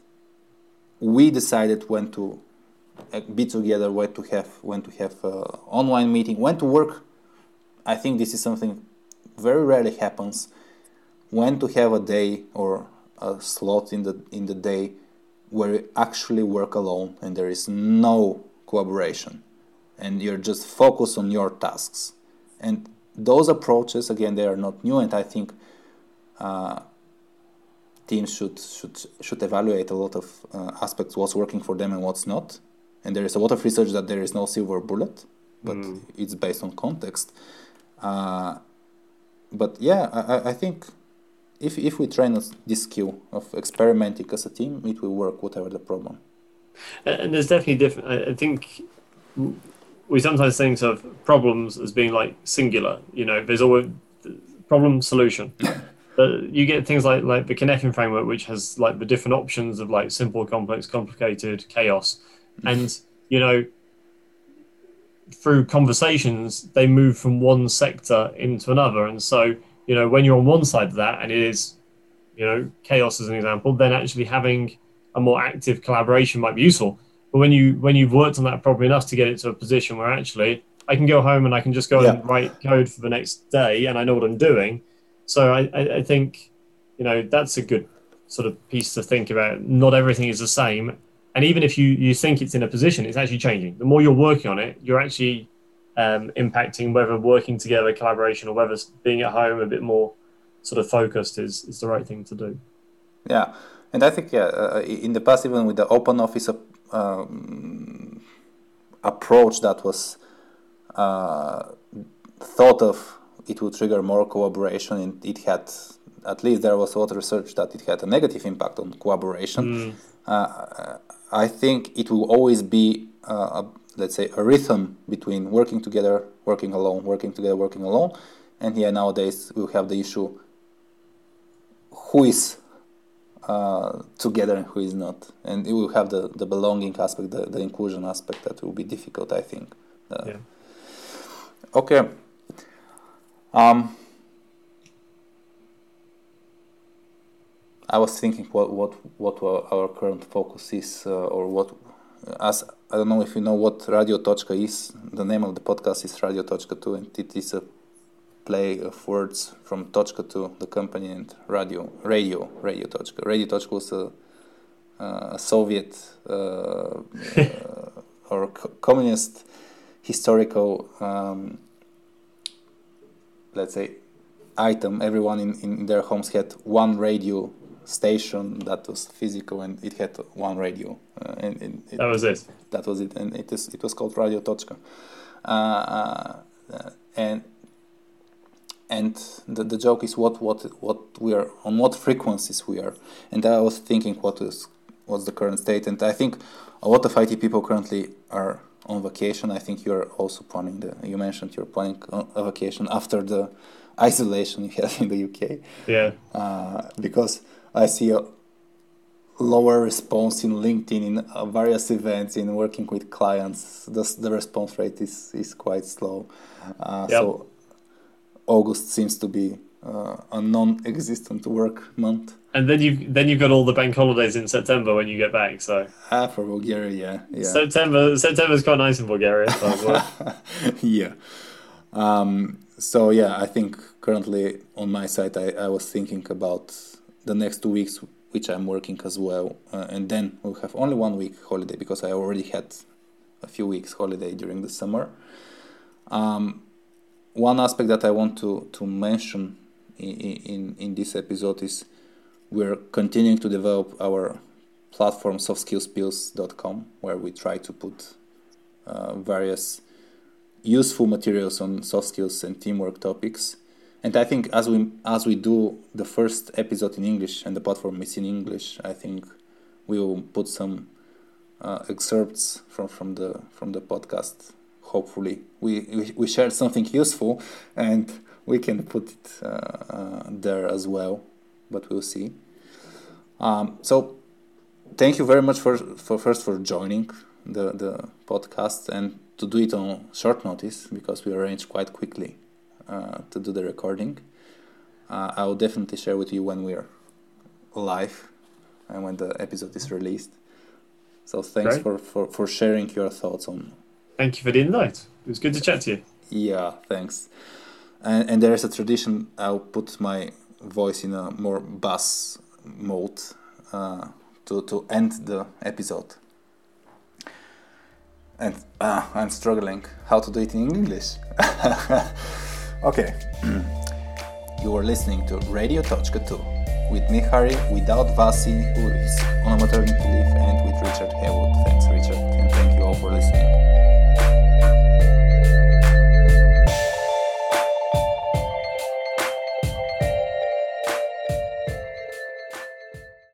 A: we decided when to be together, when to have when to have uh, online meeting, when to work. I think this is something very rarely happens. When to have a day or a slot in the in the day where you actually work alone and there is no collaboration, and you're just focused on your tasks. And those approaches, again, they are not new, and I think. Uh, teams should should should evaluate a lot of uh, aspects what's working for them and what's not and there is a lot of research that there is no silver bullet but mm. it's based on context. Uh, but yeah I, I think if, if we train this skill of experimenting as a team it will work whatever the problem.
B: And there's definitely different i think we sometimes think of problems as being like singular you know there's always problem solution. But you get things like like the Cynefin framework, which has like the different options of like simple, complex, complicated, chaos, and you know through conversations they move from one sector into another, and so you know when you're on one side of that and it is you know chaos as an example, then actually having a more active collaboration might be useful. But when you when you've worked on that problem enough to get it to a position where actually I can go home and I can just go yeah. and write code for the next day and I know what I'm doing so I, I think, you know, that's a good sort of piece to think about. Not everything is the same. And even if you, you think it's in a position, it's actually changing. The more you're working on it, you're actually um, impacting whether working together, collaboration, or whether being at home a bit more sort of focused is, is the right thing to do.
A: Yeah. And I think, yeah, uh, in the past, even with the open office um, approach that was uh, thought of it would trigger more collaboration, and it had at least there was a lot of research that it had a negative impact on collaboration.
B: Mm.
A: Uh, I think it will always be, uh, a, let's say, a rhythm between working together, working alone, working together, working alone. And here nowadays we have the issue who is uh, together and who is not. And it will have the, the belonging aspect, the, the inclusion aspect that will be difficult, I think. Uh,
B: Yeah.
A: Okay. Um, I was thinking what what what our current focus is, uh, or what as I don't know if you know what Radio Tochka is. The name of the podcast is Radiotochka 2, and it is a play of words from Tochka 2, the company, and radio, radio, Radio Tochka. Radio Tochka was a, a Soviet uh, uh, or co- communist historical, um, let's say, item. Everyone in, in their homes had one radio station that was physical, and it had one radio, uh, and, and it,
B: That was it.
A: that was it, and it is it was called Radio Tochka, uh, uh, and and the, the joke is what what what we are on what frequencies we are, and I was thinking what is what's the current state, and I think a lot of IT people currently are on vacation. I think you're also planning the you mentioned you're planning a vacation after the isolation you had in the UK
B: Yeah.
A: uh, because I see a lower response in LinkedIn in uh, various events in working with clients. The, the response rate is, is quite slow. Uh,
B: Yep.
A: So August seems to be uh, a non-existent work month.
B: And then you've then you've got all the bank holidays in September when you get back. So
A: Ah, for Bulgaria, yeah, yeah.
B: September September's quite nice in Bulgaria. So
A: yeah. Um, so yeah, I think currently on my side, I, I was thinking about the next two weeks, which I'm working as well, uh, and then we'll have only one week holiday because I already had a few weeks holiday during the summer. Um, one aspect that I want to to mention in in, in this episode is we're continuing to develop our platform softskillspills.com where we try to put uh, various useful materials on soft skills and teamwork topics. And I think as we as we do the first episode in English and the platform is in English, I think we will put some uh, excerpts from, from the from the podcast. Hopefully, we we, we shared something useful, and we can put it uh, uh, there as well. But we'll see. Um, so, thank you very much for for first for joining the the podcast and to do it on short notice because we arranged quite quickly to do the recording. Uh, I will definitely share with you when we're live and when the episode is released. So thanks
B: Great.
A: for, for, for sharing your thoughts on.
B: Thank you for the invite. It was good to chat to you.
A: Yeah, thanks. And, and there is a tradition. I'll put my voice in a more bass mode uh, to to end the episode. And uh, I'm struggling how to do it in English. okay. you are listening to Radiotochka 2 with me, Harry, without Vasi, who is on a maternity leave, and.